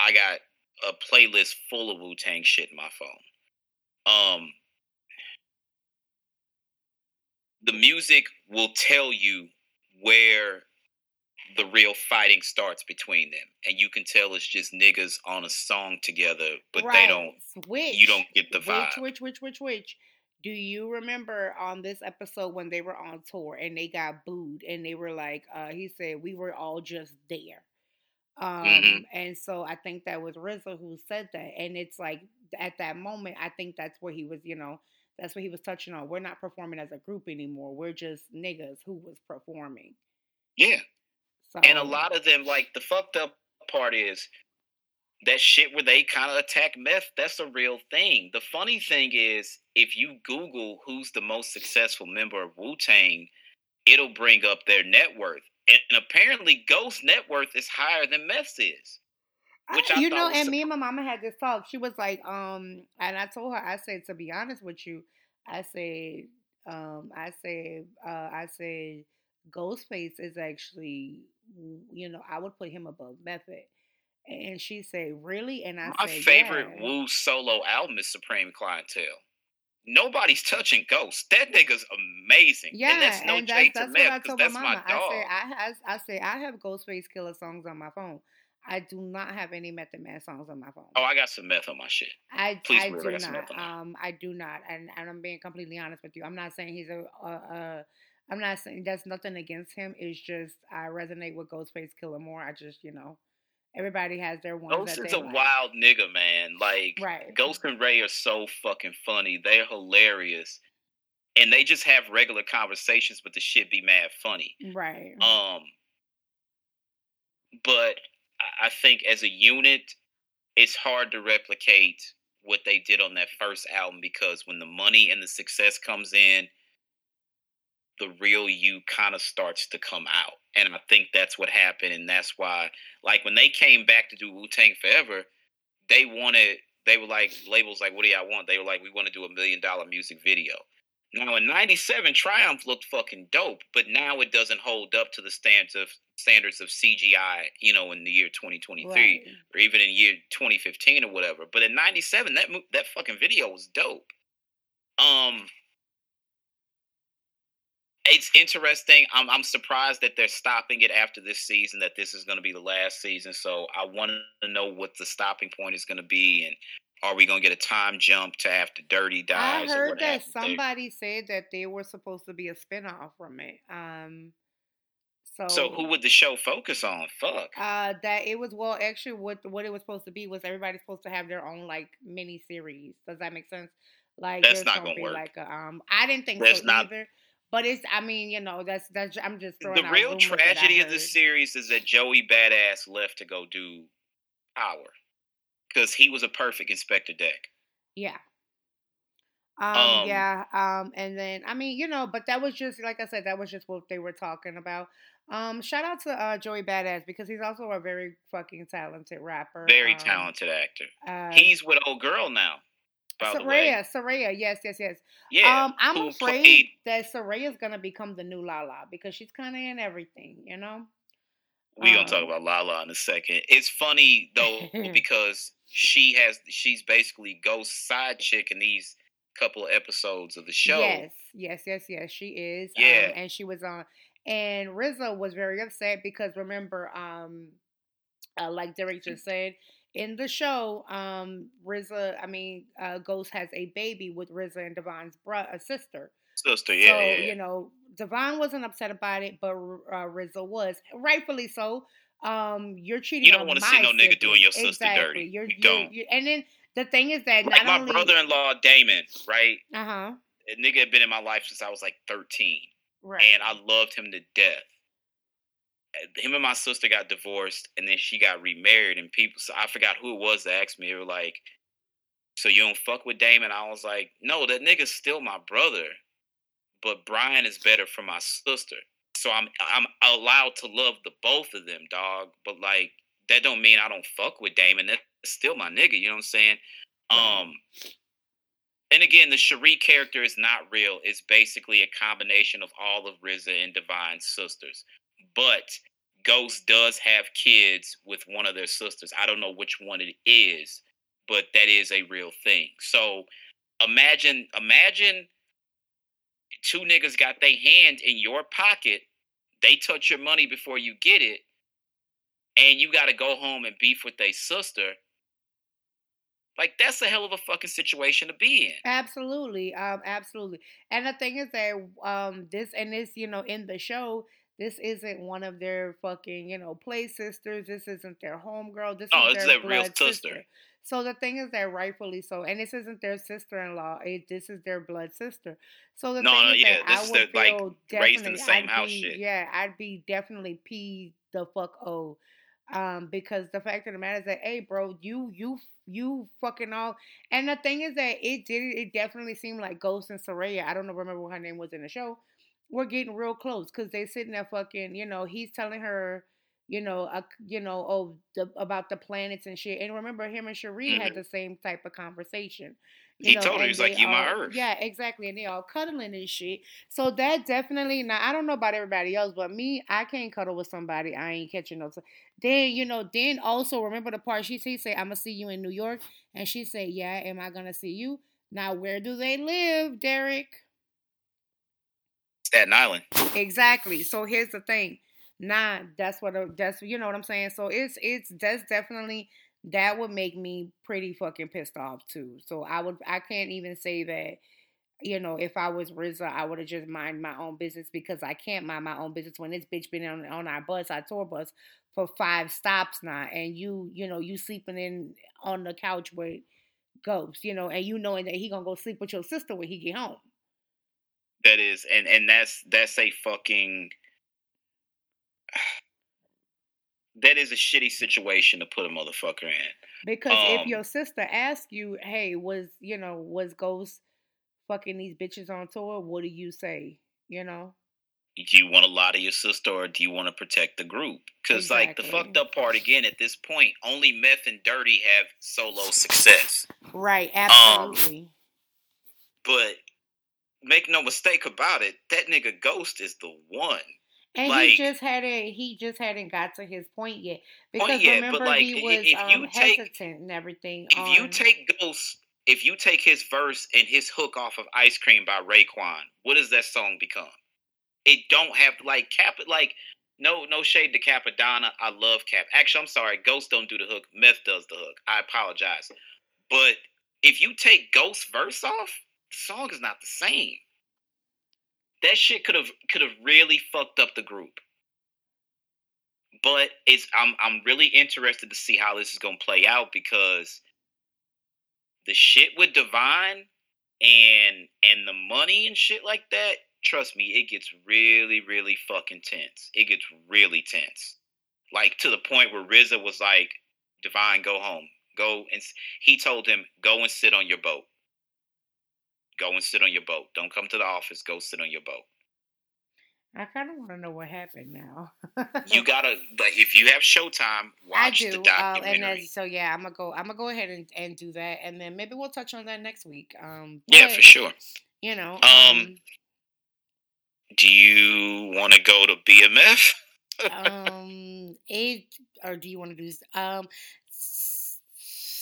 I got a playlist full of Wu Tang shit in my phone. Um, the music will tell you where the real fighting starts between them, and you can tell it's just niggas on a song together, but they don't. Which You don't get the vibe. Which, which, which, which? which. Do you remember on this episode when they were on tour and they got booed and they were like, uh, he said, we were all just there. Um, Mhm. and so I think that was RZA who said that. And it's like at that moment, I think that's where he was, you know, that's what he was touching on. We're not performing as a group anymore. We're just niggas who was performing. Yeah, So And a lot of them, like the fucked up part is that shit where they kind of attack meth. That's a real thing. The funny thing is, if you Google who's the most successful member of Wu Tang, it'll bring up their net worth. And apparently, Ghost net worth is higher than Meth's is. Which I you know, and me and my mama had this talk. She was like, um, and I told her, I said, to be honest with you, I said, um, I said, uh, I said, Ghostface is actually, you know, I would put him above Method. And she said, really? And I My said, favorite yeah. Wu solo album is Supreme Clientele. Nobody's touching Ghost. That nigga's amazing. Yeah, and that's no and that's, that's what I told my that's my mama. I dog. said I has I say I have Ghostface Killah songs on my phone. I do not have any Method Man songs on my phone. oh, I got some meth on my shit. I please I do that's not. Um, I do not, and and I'm being completely honest with you. I'm not saying he's a. Uh, uh, I'm not saying that's nothing against him. It's just I resonate with Ghostface Killah more. I just you know, everybody has their ones Ghost that is they a like. wild nigga, man. Like Right. Ghost and Ray are so fucking funny. They're hilarious. And they just have regular conversations, but the shit be mad funny. Right. Um, but I think as a unit, it's hard to replicate what they did on that first album because when the money and the success comes in, the real you kind of starts to come out. And I think that's what happened. And that's why, like, when they came back to do Wu Tang Forever, they wanted, they were like, labels like, what do y'all want? They were like, we want to do a million dollar music video. Now in '97, Triumph looked fucking dope, but now it doesn't hold up to the standards of standards of CGI, you know, in the year 2023 Right. or even in year 2015 or whatever. But in '97, that that fucking video was dope. Um, it's interesting. I'm I'm surprised that they're stopping it after this season. That this is going to be the last season. So I want to know what the stopping point is going to be, and are we going to get a time jump to after Dirty I dies? or heard that there? somebody said that they were supposed to be a spinoff from it. Um. So. So who would the show focus on? Fuck. Uh, that it was well, actually, what what it was supposed to be was everybody's supposed to have their own like mini series. Does that make sense? Like That's not gonna gonna work. like a um. I didn't think That's so not- either. But it's, I mean, you know, that's that's. I'm just throwing the out real rumors that I tragedy of the series is that Joey Badass left to go do Power because he was a perfect Inspectah Deck. Yeah. Um, Um, yeah, um, and then I mean, you know, but that was just like I said, that was just what they were talking about. Um, shout out to uh Joey Badass because he's also a very fucking talented rapper. Very um, talented actor. Uh, He's with old girl now. By the way, Soraya, Soraya, yes, yes, yes. yeah. um, I'm afraid played- that Soraya's gonna become the new Lala because she's kind of in everything, you know. We're gonna talk um, about Lala in a second. It's funny though because she has she's basically Ghost side chick in these couple of episodes of the show. Yes, yes, yes, yes. She is. Yeah. Um, and she was on. And RZA was very upset because remember, um, uh, like Derek just said in the show, um, RZA, I mean, uh, Ghost has a baby with RZA and Devon's bro- uh, sister. Sister, yeah, so yeah, yeah. you know, Devon wasn't upset about it, but uh, was, rightfully so. Um, you're cheating. You don't wanna see my no nigga doing your sister exactly. dirty. You're, You you're- don't. you're- and then the thing is that like my only, brother-in-law Damon, right? uh huh, A nigga had been in my life since I was like 13. right, and I loved him to death. Uh, Him and my sister got divorced, and then she got remarried. And people, so I forgot who it was that asked me. They were like, "So you don't fuck with Damon?" I was like, "No, that nigga's still my brother, but Brian is better for my sister. So I'm I'm allowed to love the both of them, dog. But like that don't mean I don't fuck with Damon. That's still my nigga. You know what I'm saying? Um, and again, the Shurrie character is not real. It's basically a combination of all of RZA and Divine's sisters. But Ghost does have kids with one of their sisters. I don't know which one it is, but that is a real thing. So imagine, imagine two niggas got their hand in your pocket. They touch your money before you get it, and you got to go home and beef with their sister. Like that's a hell of a fucking situation to be in. Absolutely, um, absolutely. And the thing is that um, this and this, you know, in the show, this isn't one of their fucking, you know, play sisters. This isn't their homegirl. This Oh, is their real blood sister. So the thing is that rightfully so, and this isn't their sister-in-law. It, this is their blood sister. So the No, thing no, is yeah, that this I is would their, like, feel raised in the same I'd house be, shit. Yeah, I'd be definitely peeved the fuck o, Um, because the fact of the matter is that, hey, bro, you you you fucking all. And the thing is that it did it definitely seemed like Ghost and Saraya. I don't know remember what her name was in the show. We're getting real close because they sitting there fucking. You know, he's telling her you know, uh, you know, oh, the, about the planets and shit. And remember, him and Shurrie mm-hmm. had the same type of conversation. he know, told her, he's like, "You my Earth." Yeah, exactly. And they all cuddling and shit. So that definitely. Now I don't know about everybody else, but me, I can't cuddle with somebody I ain't catching no. Then you know, then also remember the part she say, "I'm gonna see you in New York," and she say, "Yeah, am I gonna see you?" Now where do they live, Derek? Staten Island. Exactly. So here's the thing nah, that's what uh, that's you know what I'm saying. So it's it's that's definitely that would make me pretty fucking pissed off too. So I would I can't even say that you know if I was RZA I would have just mind my own business because I can't mind my own business when this bitch been on on our bus our tour bus for five stops now and you you know you sleeping in on the couch with ghosts you know and you knowing that he gonna go sleep with your sister when he get home. That is and and that's that's a fucking that is a shitty situation to put a motherfucker in. Because um, if your sister asks you, "Hey, was you know was Ghost fucking these bitches on tour?" What do you say? You know. Do you want to lie to your sister, or do you want to protect the group? Because exactly. like the fucked up part again, at this point, only Meth and Dirty have solo success. Right. Um, absolutely. Um, but make no mistake about it, that nigga Ghost is the one. And like, he just hadn't he just hadn't got to his point yet. Because point yet, remember like, he was if um, you take, hesitant and everything. If on... you take Ghost if you take his verse and his hook off of Ice Cream by Raekwon, what does that song become? It don't have like Cap like no no shade to Cappadonna. I love Cap. Actually, I'm sorry, Ghost don't do the hook. Meth does the hook. I apologize. But if you take Ghost verse off, the song is not the same that shit could have could have really fucked up the group. But it's I'm I'm really interested to see how this is gonna play out because the shit with Divine and and the money and shit like that, trust me, it gets really, really fucking tense. It gets really tense. Like to the point where RZA was like, Divine, go home. Go and he told him, go and sit on your boat. Go and sit on your boat. Don't come to the office. Go sit on your boat. I kind of want to know what happened now. you gotta, but if you have Showtime, watch the documentary. Uh, and so yeah, I'm gonna go. I'm gonna go ahead and, and do that, and then maybe we'll touch on that next week. Um, but, yeah, for sure. You know. Um, um do you want to go to BMF? um, it or do you want to do? This? Um,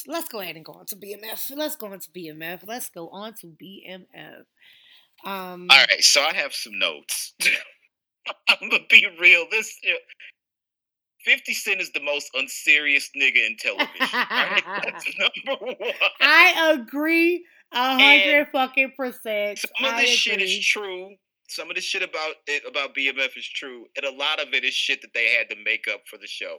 let's go ahead and go on to BMF. Let's go on to BMF. Let's go on to BMF. Um, All right, so I have some notes. I'm gonna be real. This Fifty Cent is the most unserious nigga in television. Right? That's number one. I agree a hundred fucking percent. Some of this shit is true. Some of the shit about it about BMF is true, and a lot of it is shit that they had to make up for the show.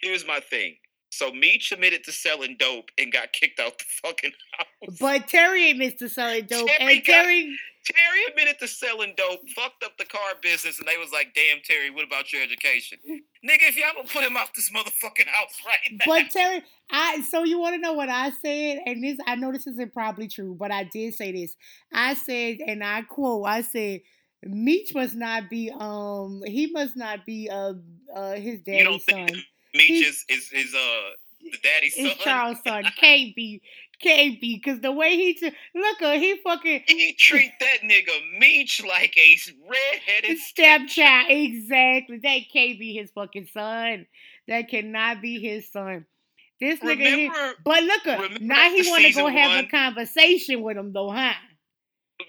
Here's my thing. So Meech admitted to selling dope and got kicked out the fucking house. But Terry admits to selling dope, Terry and Terry got, Terry admitted to selling dope, fucked up the car business, and they was like, "Damn, Terry, what about your education, nigga? If y'all gonna put him out this motherfucking house right now." But Terry, I so you want to know what I said, and this I know this isn't probably true, but I did say this. I said, and I quote, I said. Meech must not be um he must not be uh uh his daddy's son. Meech is, is is uh the daddy's son. It's Charles' son. Can't be, can't be, because the way he t- look, uh, he fucking he treat that nigga Meech like a redheaded stepchild. Exactly. That can't be his fucking son. That cannot be his son. This nigga, remember, he, but look, uh, now he want to go have one, a conversation with him though, huh?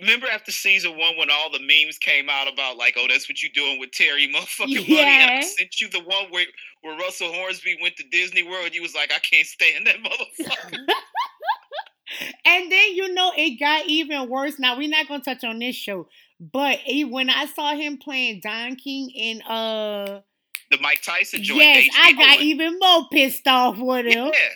Remember after season one when all the memes came out about like, oh, that's what you doing with Terry motherfucking yeah. money. And I sent you the one where where Russell Hornsby went to Disney World. You was like, I can't stand that motherfucker. and then you know it got even worse. Now we're not gonna touch on this show, but when I saw him playing Don King in uh the Mike Tyson joint, yes, I got even more pissed off with him. Yeah,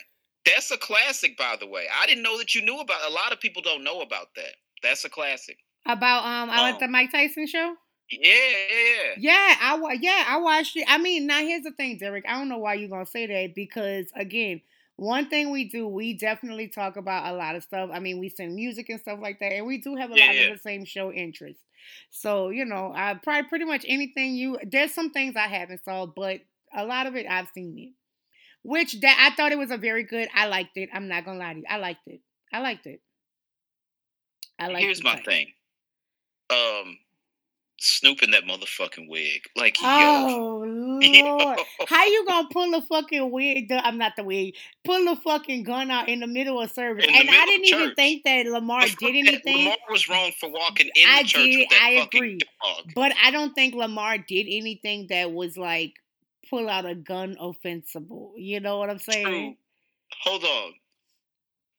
that's a classic, by the way. I didn't know that you knew about. A lot of people don't know about that. That's a classic. About um, I like the Mike Tyson show. Yeah, yeah, yeah. Yeah, I wa- yeah, I watched it. I mean, now here's the thing, Derek. I don't know why you're gonna say that because again, one thing we do, we definitely talk about a lot of stuff. I mean, we sing music and stuff like that, and we do have a Yeah, lot yeah. of the same show interests. So you know, I probably pretty much anything you. There's some things I haven't saw, but a lot of it I've seen it. Which that I thought it was a very good. I liked it. I'm not gonna lie to you. I liked it. I liked it. I liked Here's my thing. Um, Snoop in that motherfucking wig, like yo, Oh yo. Lord. How you gonna pull a fucking wig? I'm not the wig. Pull a fucking gun out in the middle of service, and I didn't even think that Lamar did anything. Lamar was wrong for walking in the I church did, with that I fucking agree. dog. But I don't think Lamar did anything that was like pull out a gun offensible. You know what I'm saying? True. Hold on.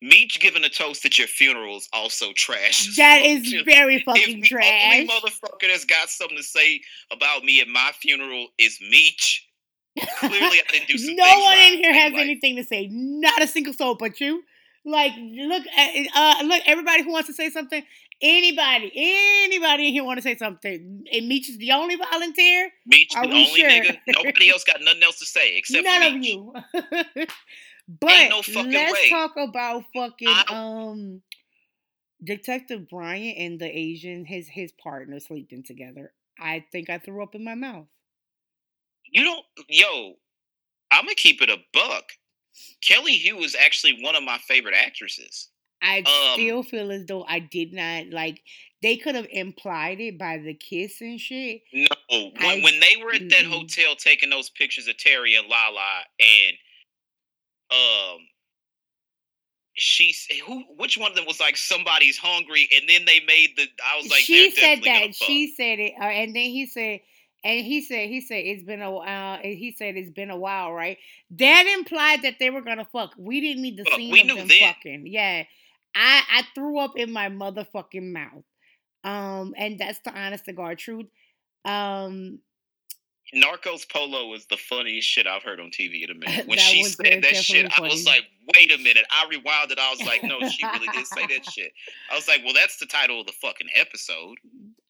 Meech giving a toast at your funeral is also trash. as That is very If fucking the trash. only motherfucker that's got something to say about me at my funeral is Meech, clearly I didn't do some no one in here has life. anything to say. Not a single soul but you. Like, look uh look, everybody who wants to say something, anybody, anybody in here want to say something. And Meech is the only volunteer. Meech Are the only sure? nigga. Nobody else got nothing else to say except None of you. But no fucking let's way. talk about fucking um Detective Bryant and the Asian his his partner sleeping together. I think I threw up in my mouth. You don't, yo. I'm gonna keep it a buck. Kelly Hu is actually one of my favorite actresses. I Um, still feel as though I did not like. They could have implied it by the kiss and shit. No, when, I- when they were at that mm-mm. hotel taking those pictures of Terry and Lala, and um, she's who? Which one of them was like somebody's hungry, and then they made the. I was like, she said that. She said it, uh, and then he said, and he said, he said it's been a while. Uh, he said it's been a while, right? That implied that they were gonna fuck. We didn't need the Fuck, scene we of knew them then. fucking. Yeah, I I threw up in my motherfucking mouth. Um, and that's the honest to God truth. Um, Narcos Polo was the funniest shit I've heard on TV in a minute. When she said that shit, definitely I was like, wait a minute. I rewinded. I was like, no, she really did say that shit. I was like, well, that's the title of the fucking episode.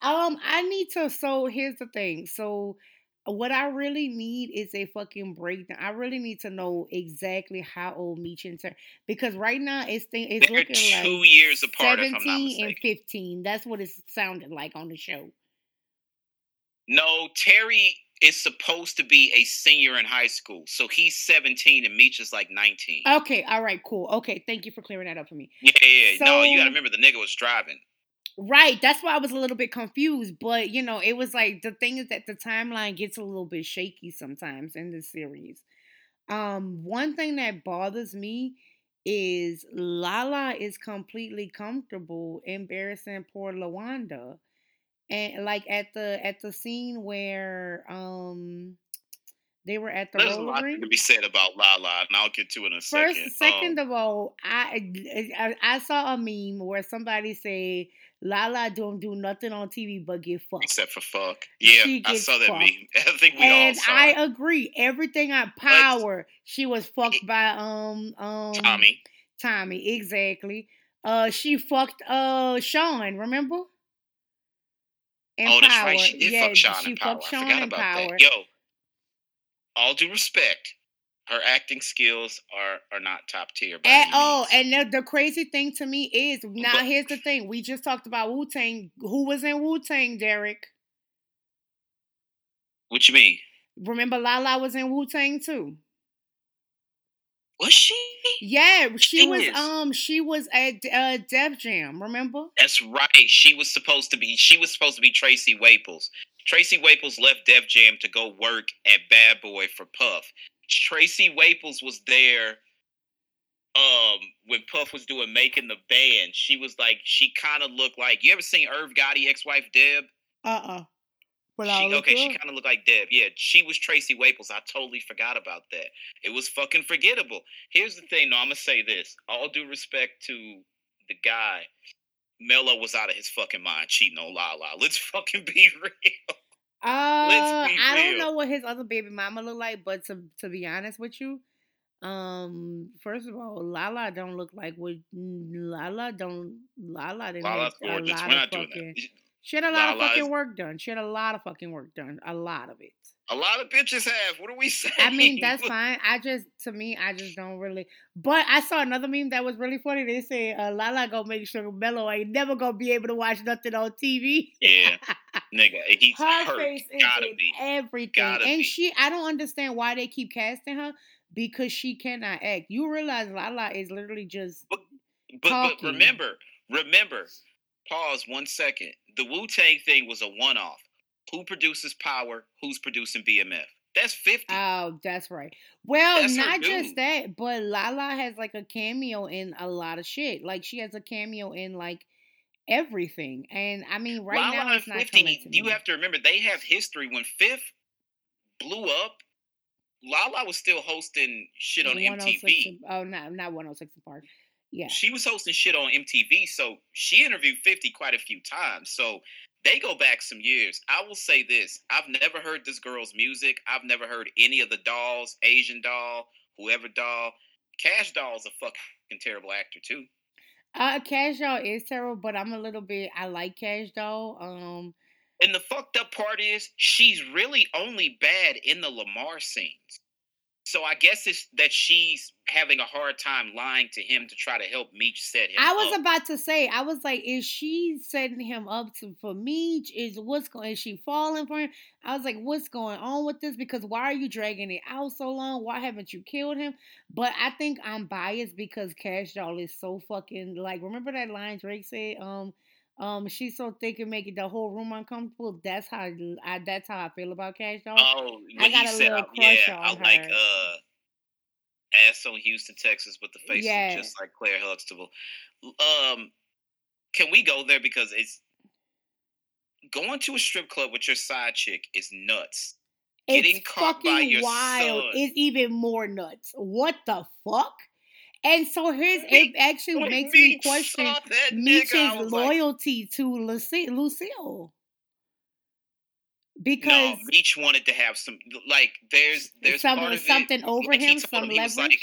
Um, I need to. So here's the thing. So what I really need is a fucking breakdown. I really need to know exactly how old Meech and Ter- because right now it's thing it's They're looking two like years apart, if I'm not seventeen and fifteen. That's what it sounded like on the show. No, Terry is supposed to be a senior in high school, so he's 17 and Meech is like 19. Okay, all right, cool. Okay, thank you for clearing that up for me. yeah, yeah, yeah. no, you got to remember the nigga was driving. Right, that's why I was a little bit confused, but you know, it was like the thing is that the timeline gets a little bit shaky sometimes in this series. Um, one thing that bothers me is Lala is completely comfortable embarrassing poor Lawanda. And like at the at the scene where um they were at the There's a lot rink. to be said about Lala, and I'll get to it in a First, second. second Um, of all, I, I I saw a meme where somebody said Lala don't do nothing on TV but get fucked. except for fuck. Yeah, I saw that fucked. meme. I think we and all saw And I it. agree. Everything I power, she was fucked by um um Tommy. Tommy, exactly. Uh, she fucked uh Sean. Remember? In oh, that's Power. right. She did yeah, fuck Sean in Power. fucked I forgot about Power. that. Yo, all due respect, her acting skills are are not top tier. By At all. And the, the crazy thing to me is now But- here's the thing. We just talked about Wu Tang. Who was in Wu Tang, Derek? what you mean? Remember Lala was in Wu Tang too. Was she? Yeah, she She was um she was at uh Def Jam, remember? That's right. She was supposed to be. She was supposed to be Tracy Waples. Tracy Waples left Def Jam to go work at Bad Boy for Puff. Tracy Waples was there um when Puff was doing making the band. She was like she kind of looked like you ever seen Irv Gotti ex-wife Deb? Uh-uh. But She, okay, she kind of looked like Deb. Yeah, she was Tracy Waples. I totally forgot about that. It was fucking forgettable. Here's the thing, though. I'm gonna say this. All due respect to the guy, Mello was out of his fucking mind cheating on Lala. Let's fucking be real. Uh, be I don't know what his other baby mama look like, but to to be honest with you, um, first of all, Lala don't look like what Lala don't Lala didn't Lala's gorgeous. lot We're not doing that. She had a lot of fucking work done. She had a lot of fucking work done. A lot of it. A lot of bitches have. What are we saying? I mean, that's fine. I just, to me, I just don't really. But I saw another meme that was really funny. They say, uh, Lala gonna make sure Mello ain't never gonna be able to watch nothing on TV. Yeah, nigga, he's her hurt. face is Gotta in be. everything. Gotta and be. she, I don't understand why they keep casting her because she cannot act. You realize Lala is literally just. But but talking. remember, remember. Pause one second. The Wu Tang thing was a one off. Who produces Power? Who's producing BMF? That's fifty. Oh, that's right. Well, That's not just that, but Lala has like a cameo in a lot of shit. Like she has a cameo in like everything. And I mean, right Lala now it's not 50, coming to you me. have to remember they have history. When Fifth blew up, Lala was still hosting shit on 106 MTV. and- Oh, not not 106 & Park. Yeah. She was hosting shit on MTV, so she interviewed 50 quite a few times. So they go back some years. I will say this I've never heard this girl's music. I've never heard any of the dolls, Asian doll, whoever doll. Kash Doll's a fucking terrible actor, too. Uh, Kash Doll is terrible, but I'm a little bit. I like Kash Doll. Um, And the fucked up part is she's really only bad in the Lamar scenes. So I guess it's that she's having a hard time lying to him to try to help Meech set him I was up. about to say, I was like, is she setting him up to for me? Is what's going? Is she falling for him? I was like, what's going on with this? Because why are you dragging it out so long? Why haven't you killed him? But I think I'm biased because Kash Doll is so fucking like. Remember that line Drake said? Um, um, she's so thick and making the whole room uncomfortable. That's how I. That's how I feel about Kash Doll. Oh, I got a said, little uh, crush yeah, on I like her. uh, ass on Houston, Texas, with the face Yeah. just like Claire Huxtable. Um, can we go there because it's going to a strip club with your side chick is nuts. getting it's caught by fucking your wild. son. It's even more nuts. What the fuck? And so here's it actually makes me question Meech's was like, loyalty to Lucille. no, Because Meech wanted to have some like there's there's some, of it- something over like him, some him, he leverage. like,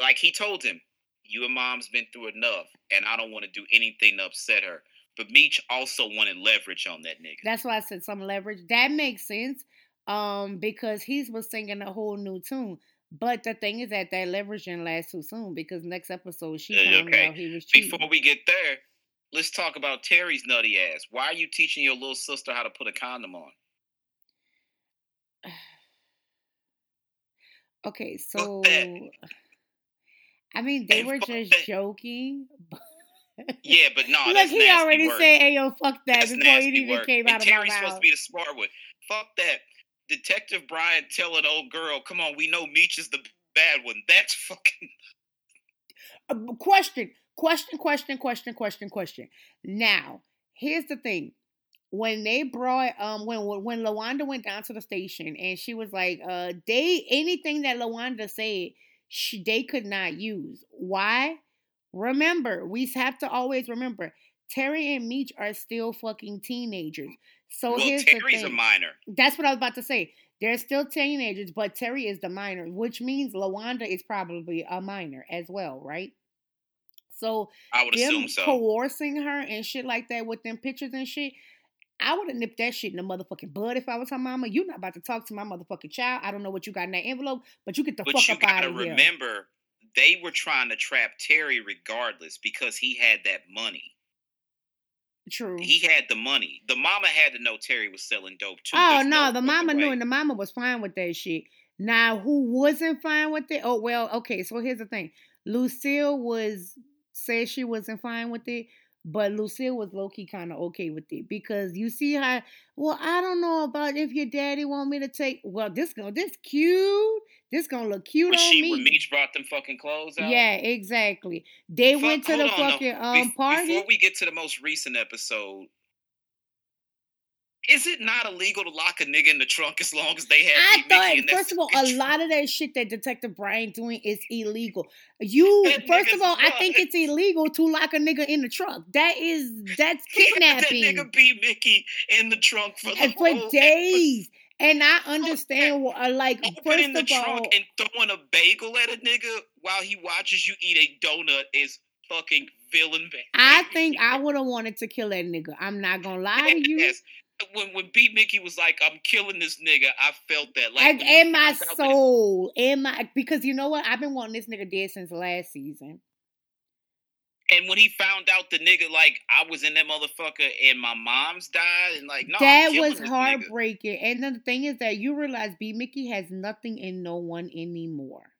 like he told him, you and mom's been through enough, and I don't want to do anything to upset her. But Meech also wanted leverage on that nigga. That's why I said some leverage. That makes sense. Um, because he was singing a whole new tune. But the thing is that that leverage didn't last too soon because next episode she found okay. out he was cheating. Before we get there, let's talk about Terry's nutty ass. Why are you teaching your little sister how to put a condom on? Okay, so. I mean they Hey, were just that. joking. Yeah, but no, Look, he already said, "Hey, yo, fuck that!" That's before it even work. came and out of my Terry's supposed to be the smart one. Fuck that. Detective Brian telling old girl, "Come on, we know Meech is the bad one." That's fucking. Uh, question, question, question, question, question, question. Now, here's the thing. When they brought um when when Lawanda went down to the station and she was like, uh, they anything that Lawanda said, she they could not use. Why? Remember, we have to always remember Terry and Meech are still fucking teenagers. So well, here's Terry's the a minor. That's what I was about to say. They're still teenagers, but Terry is the minor, which means Lawanda is probably a minor as well, right? So I would them assume so. coercing her and shit like that with them pictures and shit, I would have nipped that shit in the motherfucking bud if I was her mama. You're not about to talk to my motherfucking child. I don't know what you got in that envelope, but you get the but fuck up out of here. remember, they were trying to trap Terry regardless because he had that money. True. He had the money. The mama had to know Terry was selling dope too. Oh There's no, the mama knew and the mama was fine with that shit. Now who wasn't fine with it? Oh well, okay, so here's the thing. Lucille was said she wasn't fine with it, but Lucille was low key kind of okay with it because you see how well I don't know about if your daddy want me to take well this gonna this cute this gonna look cute When on she me. when Meech brought them fucking clothes out. yeah, exactly. They Fuck- went to the on, fucking um Bef- party. Before we get to the most recent episode, is it not illegal to lock a nigga in the trunk as long as they have I thought, Mickey first of all, a bitch? lot of that shit that Detective Brian doing is illegal. You, That first of all, I think it's illegal to lock a nigga in the trunk. That is, that's kidnapping. that nigga be Mickey in the trunk for and for whole days. And I understand, what, uh, like, episode. first the of all, trunk and throwing a bagel at a nigga while he watches you eat a donut is fucking villain. I think I would have wanted to kill that nigga. I'm not gonna lie to you. Yes. When when B Mickey was like, "I'm killing this nigga," I felt that like you in my found out that- soul, in my because you know what? I've been wanting this nigga dead since last season. And when he found out the nigga, like I was in that motherfucker, and my mom's died, and like no, that was this nigga. heartbreaking. And then the thing is that you realize B Mickey has nothing and no one anymore.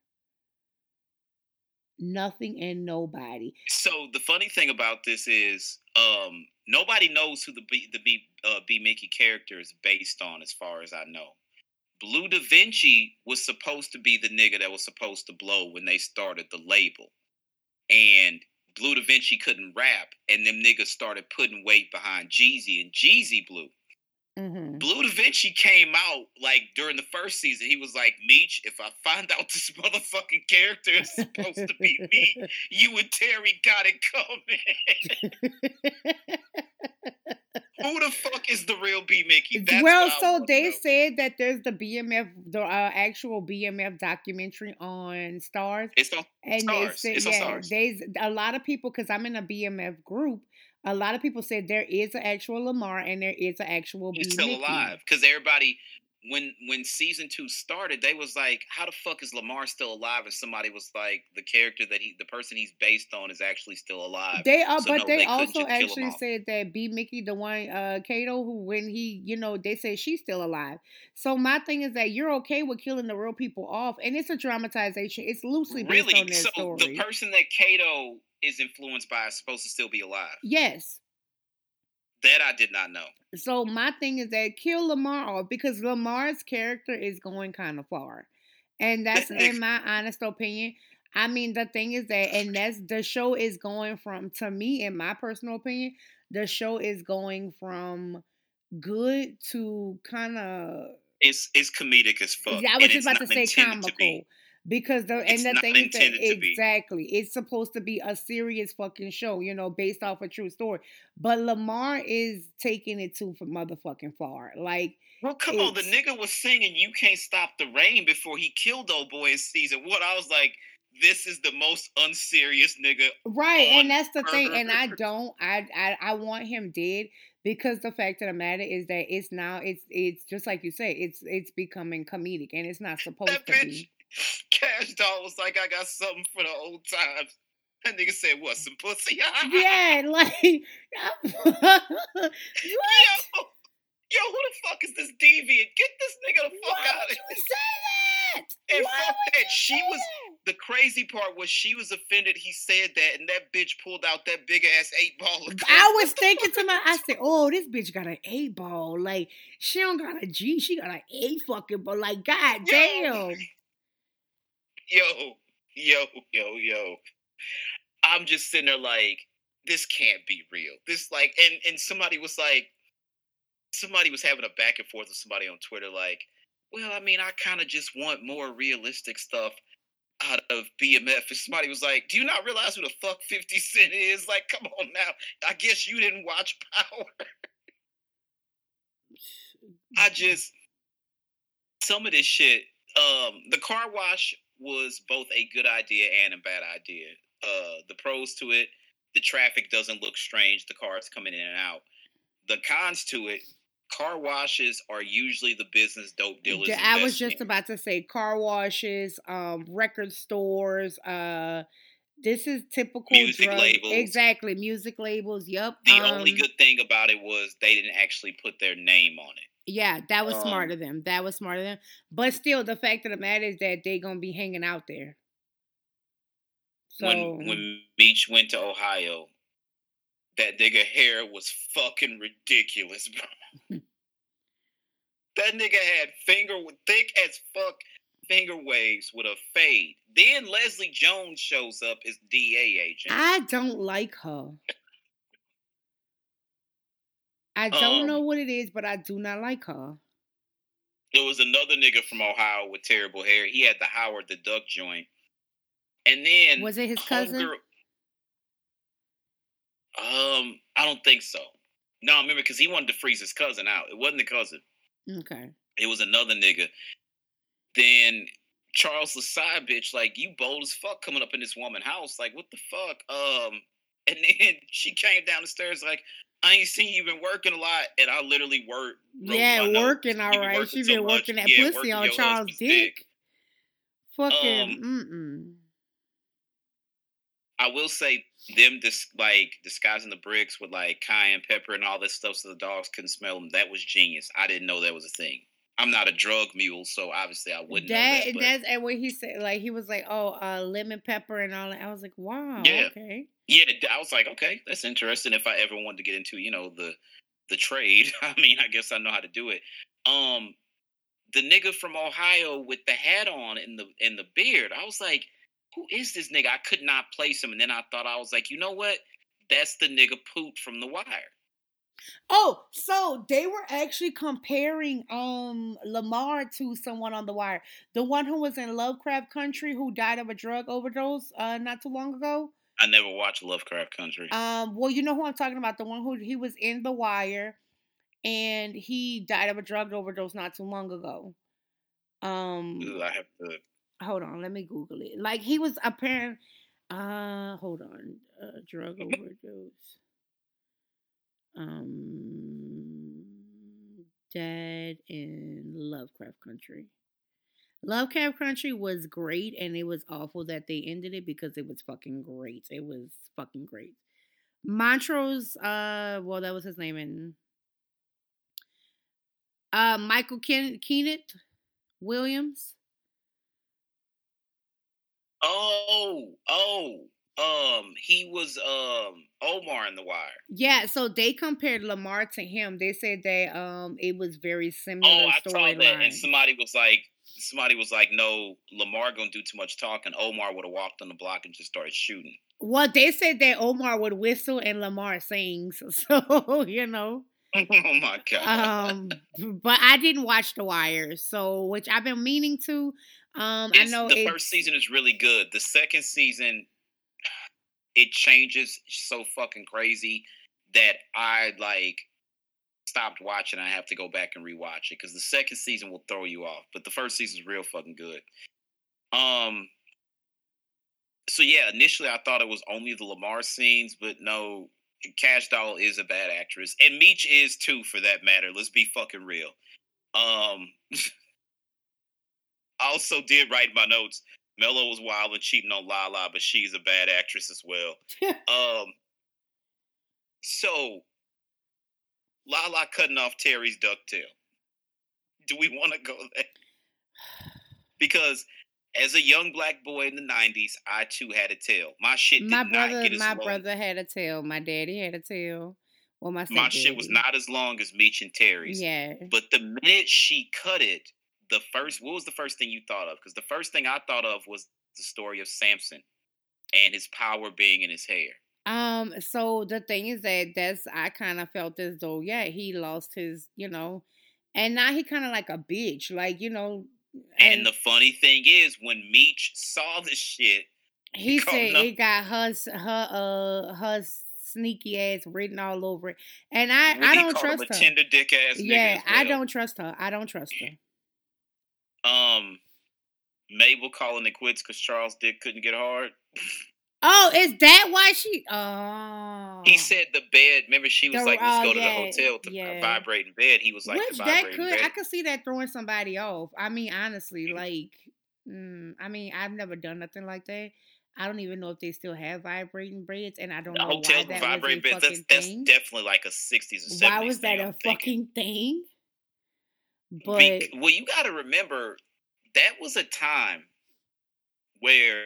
Nothing and nobody. So the funny thing about this is, um, nobody knows who the B the B uh, B Mickey character is based on, as far as I know. Blue Da Vinci was supposed to be the nigga that was supposed to blow when they started the label, and Bleu DaVinci couldn't rap, and them niggas started putting weight behind Jeezy, and Jeezy blew. Hmm Blue Da Vinci came out like during the first season. He was like, Meech, if I find out this motherfucking character is supposed to be me, you and Terry got it coming. Who the fuck is the real B Mickey? That's well, so they know. said that there's the BMF, the uh, actual BMF documentary on Starz, it's on and Starz. they It's said, on yeah, Starz. there's a lot of people because I'm in a BMF group. A lot of people said there is an actual Lamar and there is an actual B he's still Mickey. alive because everybody when when season two started they was like how the fuck is lamar still alive and somebody was like the character that he the person he's based on is actually still alive They are, So, but no, they, they also just kill him actually said that B Mickey, the one uh Kato, who when he, you know, they said she's still alive. So my thing is that you're okay with killing the real people off, and it's a dramatization. It's loosely based really on their so story. the person that kato is influenced by is supposed to still be alive yes. that i did not know So my thing is that kill Lamar off because Lamar's character is going kind of far, and that's in my honest opinion. I mean, the thing is that, and that's the show is going from to me, in my personal opinion, the show is going from good to kind of. it's it's comedic as fuck Yeah, I was just about to say comical. to. Because the It's and the thing is that intended to be. exactly it's supposed to be a serious fucking show, you know, based off a true story. But Lamar is taking it too for motherfucking far. Like Well, come on, the nigga was singing "You Can't Stop the Rain" before he killed old boy in season one. I was like, this is the most unserious nigga. Right, and that's the thing, and I don't, I, I, I want him dead because the fact of the matter is that it's now, it's, it's just like you say, it's, it's becoming comedic, and it's not supposed That to bitch, be. Kash Doll was like, I got something for the old times. That nigga said, what, some pussy? Yeah, like, what? Yo, yo, who the fuck is this deviant? Get this nigga the fuck Why out of here. say that? And Why fuck that. She was that? the crazy part was she was offended he said that, and that bitch pulled out that big ass eight ball. I was thinking to my, I said, "Oh, this bitch got an eight ball. Like she don't got a G, she got an eight fucking ball. Like god Yo. damn." Yo, yo, yo, yo. I'm just sitting there like, this can't be real. This like, and and somebody was like, somebody was having a back and forth with somebody on Twitter, like, well, I mean, I kind of just want more realistic stuff out of BMF. And somebody was like, do you not realize who the fuck 50 Cent is? Like, come on now. I guess you didn't watch Power. I just some of this shit. Um, the car wash was both a good idea and a bad idea. Uh, the pros to it, the traffic doesn't look strange. The cars coming in and out. The cons to it, car washes are usually the business dope dealers. Yeah, I was just in. about to say car washes, um, record stores. Uh, this is typical Music drug- labels. Exactly, music labels. Yep. The only um, good thing about it was they didn't actually put their name on it. Yeah, that was Um, smart of them. That was smart of them. But still, the fact of the matter is that they're gonna be hanging out there. So when when went to Ohio, that nigga hair was fucking ridiculous, bro. that nigga had finger thick as fuck finger waves with a fade. Then Leslie Jones shows up as DA agent. I don't like her. I don't Um, know what it is, but I do not like her. there was another nigga from Ohio with terrible hair. He had the Howard the Duck joint. And then Was it his cousin? Homegirl- Um, I don't think so. No, I remember because he wanted to freeze his cousin out. It wasn't the cousin. Okay. It was another nigga. Then Charles the side bitch, like you bold as fuck coming up in this woman house. Like what the fuck? Um, And then she came down the stairs like, I ain't seen you been working a lot, and I literally work. Yeah, working all right. She been working that yeah, pussy on Charles Dick. dick. Fucking um, mm-mm. I will say them dis- like disguising the bricks with like cayenne pepper and all this stuff so the dogs couldn't smell them. That was genius. I didn't know that was a thing. I'm not a drug mule, so obviously I wouldn't that, that. That's and what he said. Like he was like, "Oh, uh, lemon pepper and all that." I was like, "Wow, yeah. okay." Yeah, I was like, "Okay, that's interesting." If I ever wanted to get into, you know, the the trade, I mean, I guess I know how to do it. Um, the nigga from Ohio with the hat on and the and the beard, I was like, "Who is this nigga?" I could not place him, and then I thought I was like, "You know what? That's the nigga Poot from The Wire." Oh, so they were actually comparing um Lamar to someone on the wire. The one who was in Lovecraft Country who died of a drug overdose uh not too long ago. I never watched Lovecraft Country. Um well you know who I'm talking about, the one who he was in the wire and he died of a drug overdose not too long ago. Um I have to hold on, let me Google it. Like he was apparent uh hold on. Uh, drug overdose um, Dead in Lovecraft Country. Lovecraft Country was great, and it was awful that they ended it because it was fucking great. It was fucking great. Montrose, uh, well, that was his name, and uh, Michael Ken- Kenneth Williams. Oh, oh, um, he was um Omar in The Wire. Yeah, so they compared Lamar to him. They said that um it was very similar. Oh, I saw that, line. and somebody was like, somebody was like, "No, Lamar gonna do too much talking." Omar would have walked on the block and just started shooting. Well, they said that Omar would whistle and Lamar sings. So you know. oh my god. Um, but I didn't watch The Wire, so which I've been meaning to. Um, it's, I know the first season is really good. The second season it changes so fucking crazy that I like stopped watching. I have to go back and rewatch it because the second season will throw you off, but the first season is real fucking good. Um. So yeah, initially I thought it was only the Lamar scenes, but no, Kash Doll is a bad actress, and Meech is too, for that matter. Let's be fucking real. Um. I also did write my notes. Mello was wild and cheating on Lala, but she's a bad actress as well. um, so Lala cutting off Terry's ducktail. Do we want to go there? Because as a young black boy in the '90s, I too had a tail. My shit did my brother, not get as my long. brother had a tail. My daddy had a tail. Well, my my shit was not as long as Meech and Terry's. Yeah. But the minute she cut it, the first what was the first thing you thought of? Because the first thing I thought of was the story of Samson and his power being in his hair. Um, so the thing is that that's I kind of felt as though, yeah, he lost his, you know, and now he kind of like a bitch, like you know. And, and the funny thing is, when Meech saw the shit, he said it got her, her, uh, her sneaky ass written all over it, and I, I don't trust her. Tender dick ass. Yeah, well. I don't trust her. I don't trust her. Um, Mabel calling it quits because Charles Dick couldn't get hard. Oh, is that why she? Oh, he said the bed. Remember, she was the, like, "Let's go to the hotel to yeah. vibrate in bed." He was like, "Which that could I could see that throwing somebody off." I mean, honestly, like, mm, I mean, I've never done nothing like that. I don't even know if they still have vibrating beds, and I don't the know hotel why that vibrating was a beds. That's, that's, definitely like a '60s or '70s. Why was that a fucking thing? But Be- well, you got to remember that was a time where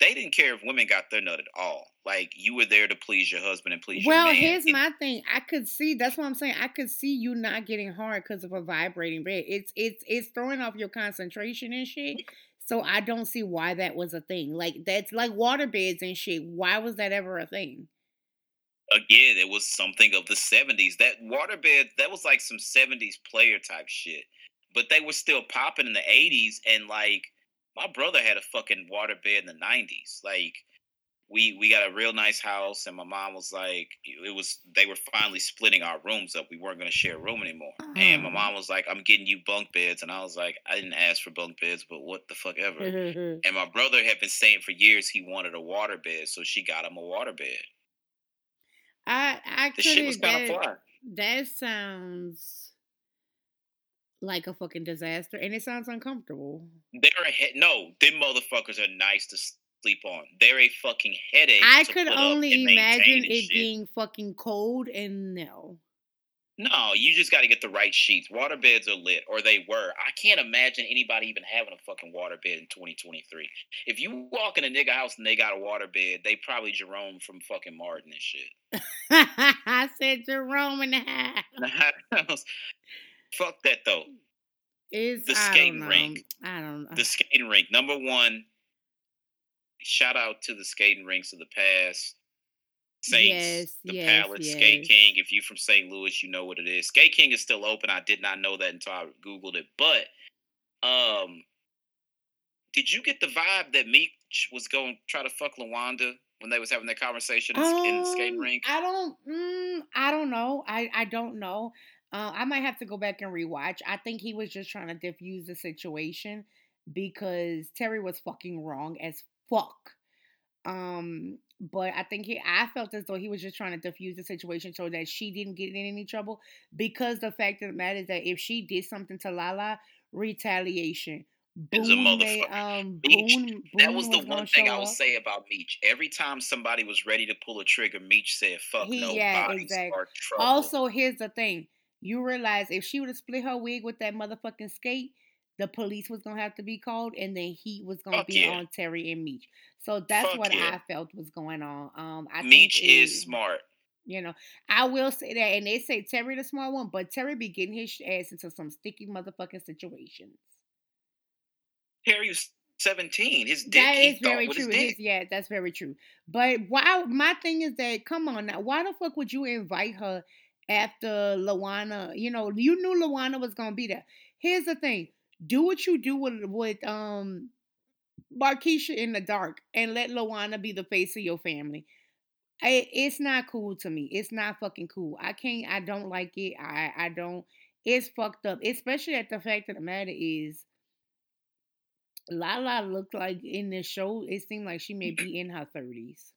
they didn't care if women got their nut at all. Like you were there to please your husband and please well, your man. Well, here's my thing. I could see. That's what I'm saying. I could see you not getting hard because of a vibrating bed. It's it's it's throwing off your concentration and shit. So I don't see why that was a thing. Like that's like water beds and shit. Why was that ever a thing? Again, it was something of the 70s. That waterbed, that was like some 70s player type shit but they were still popping in the 80s and like my brother had a fucking waterbed in the 90s like we we got a real nice house and my mom was like it was they were finally splitting our rooms up we weren't going to share a room anymore uh-huh. and my uh-huh. mom was like i'm getting you bunk beds and i was like i didn't ask for bunk beds but what the fuck ever and my brother had been saying for years he wanted a water bed so she got him a water bed I I shit was kind of That, fly. that sounds like a fucking disaster, and it sounds uncomfortable. They're a he- no, them motherfuckers are nice to sleep on. They're a fucking headache. I could only imagine it shit. being fucking cold, and no. No, you just got to get the right sheets. Water beds are lit, or they were. I can't imagine anybody even having a fucking water bed in 2023. If you walk in a nigga house and they got a water bed, they probably Jerome from fucking Martin and shit. I said Jerome in the house. Fuck that though. Is The skating rink. I don't know. The uh skating rink, number one. Shout out to the skating rinks of the past. Saints, Yes, the yes, Palace, Skate. King. If you're from St. Louis, you know what it is. Skate King is still open. I did not know that until I googled it. But um, did you get the vibe that Meech was going to try to fuck Lawanda when they was having that conversation in, in the skating Um, rink? I don't. Mm, I don't know. I I don't know. Uh, I might have to go back and rewatch. I think he was just trying to diffuse the situation because Terry was fucking wrong as fuck. Um, but I think he. I felt as though he was just trying to diffuse the situation so that she didn't get in any trouble. Because the fact of the matter is that if she did something to Lala, retaliation. Boone motherfucker. um, Meech, Boone, that Boone was the one thing I would say about Meech. Every time somebody was ready to pull a trigger, Meech said, "Fuck He- no, yeah, bodies exactly. are trouble." Also, here's the thing. You realize if she would have split her wig with that motherfucking skate, the police was gonna have to be called and then heat was gonna Fuck be yeah. on Terry and Meech. So that's Fuck what yeah. I felt was going on. Um I think is it- smart. You know, I will say that, and they say Terry the smart one, but Terry be getting his ass into some sticky motherfucking situations. Terry was 17. His dick, That is very true. His- yeah, that's very true. But why? My thing is that come on now, why the fuck would you invite her after Lawana? You know, you knew Lawana was gonna be there. Here's the thing: do what you do with with um Markeisha in the dark, and let Loana be the face of your family. I, it's not cool to me. It's not fucking cool. I can't. I don't like it. I I don't. It's fucked up. Especially at the fact of the matter is. Lala looked like in this show, it seemed like she may be in her thirties.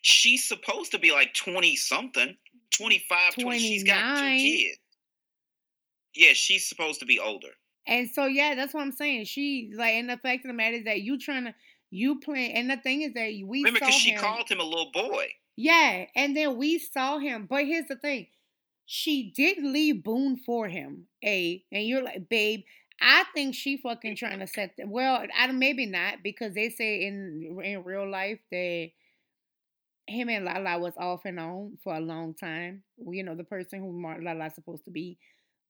She's supposed to be like 20 something, 25, 20. She's got two 29. kids. Yeah, she's supposed to be older. And so yeah, that's what I'm saying. She like and the fact of the matter is that you trying to you playing and the thing is that we Remember, because she called him a little boy. Yeah, and then we saw him. But here's the thing. She didn't leave Boone for him. A and you're like, babe, I think she fucking trying to set the, well, I don't- maybe not, because they say in in real life that him and Lala was off and on for a long time. You know, the person who Lala's supposed to be.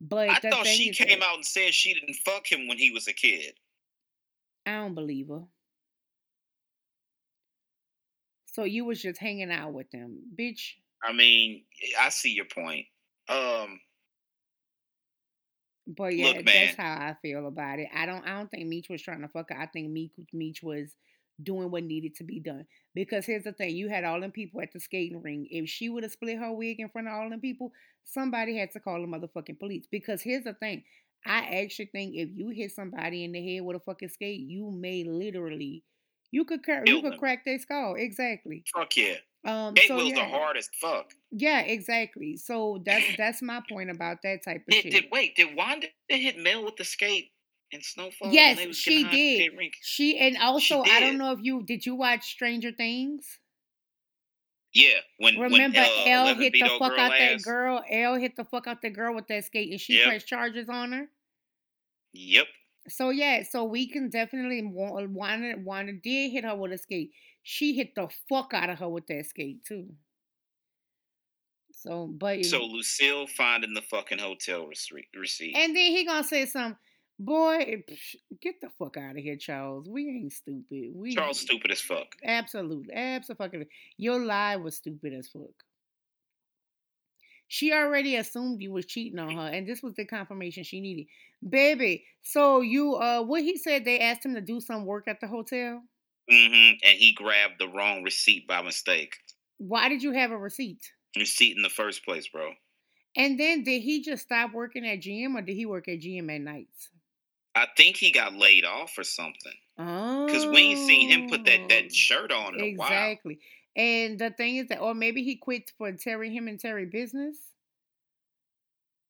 But I thought she came that- out and said she didn't fuck him when he was a kid. I don't believe her. So you was just hanging out with them, bitch. I mean, I see your point. Um, But yeah, Look, that's how I feel about it. I don't I don't think Meech was trying to fuck her. I think Meech Meech was doing what needed to be done. Because here's the thing, you had all them people at the skating ring. If she would have split her wig in front of all them people, somebody had to call the motherfucking police. Because here's the thing. I actually think if you hit somebody in the head with a fucking skate, you may literally you could crack you could crack their skull. Exactly. fuck yeah. Um Skate so wheels yeah. the hardest. Fuck. Yeah, exactly. So that's that's my point about that type of Did, shit. did wait? Did Wanda hit Mel with the skate in Snowfall? Yes, she getting high at the did. She and also I don't know if you did you watch Stranger Things? Yeah, when Remember when, El 11 hit the fuck out that girl. El hit the fuck out that girl with that skate and she Yep. pressed charges on her. Yep. So yeah, so we can definitely wa- Wanda Wanda did hit her with a skate. She hit the fuck out of her with that skate too. So, but So Lucille finding the fucking hotel receipt. receipt. and then he gonna say something. Boy, psh, get the fuck out of here, Charles. We ain't stupid. We Charles stupid as fuck. Absolutely. Absolutely. Your lie was stupid as fuck. She already assumed you was cheating on her, and this was the confirmation she needed. Baby, so you uh what he said they asked him to do some work at the hotel? Mm-hmm. And he grabbed the wrong receipt by mistake. Why did you have a receipt? Receipt in the first place, bro. And then did he just stop working at GM or did he work at GM at nights? I think he got laid off or something. Oh Because we ain't seen him put that, that oh, shirt on in a while. Exactly. And the thing is that, or maybe he quit for Terry, him and Terry business.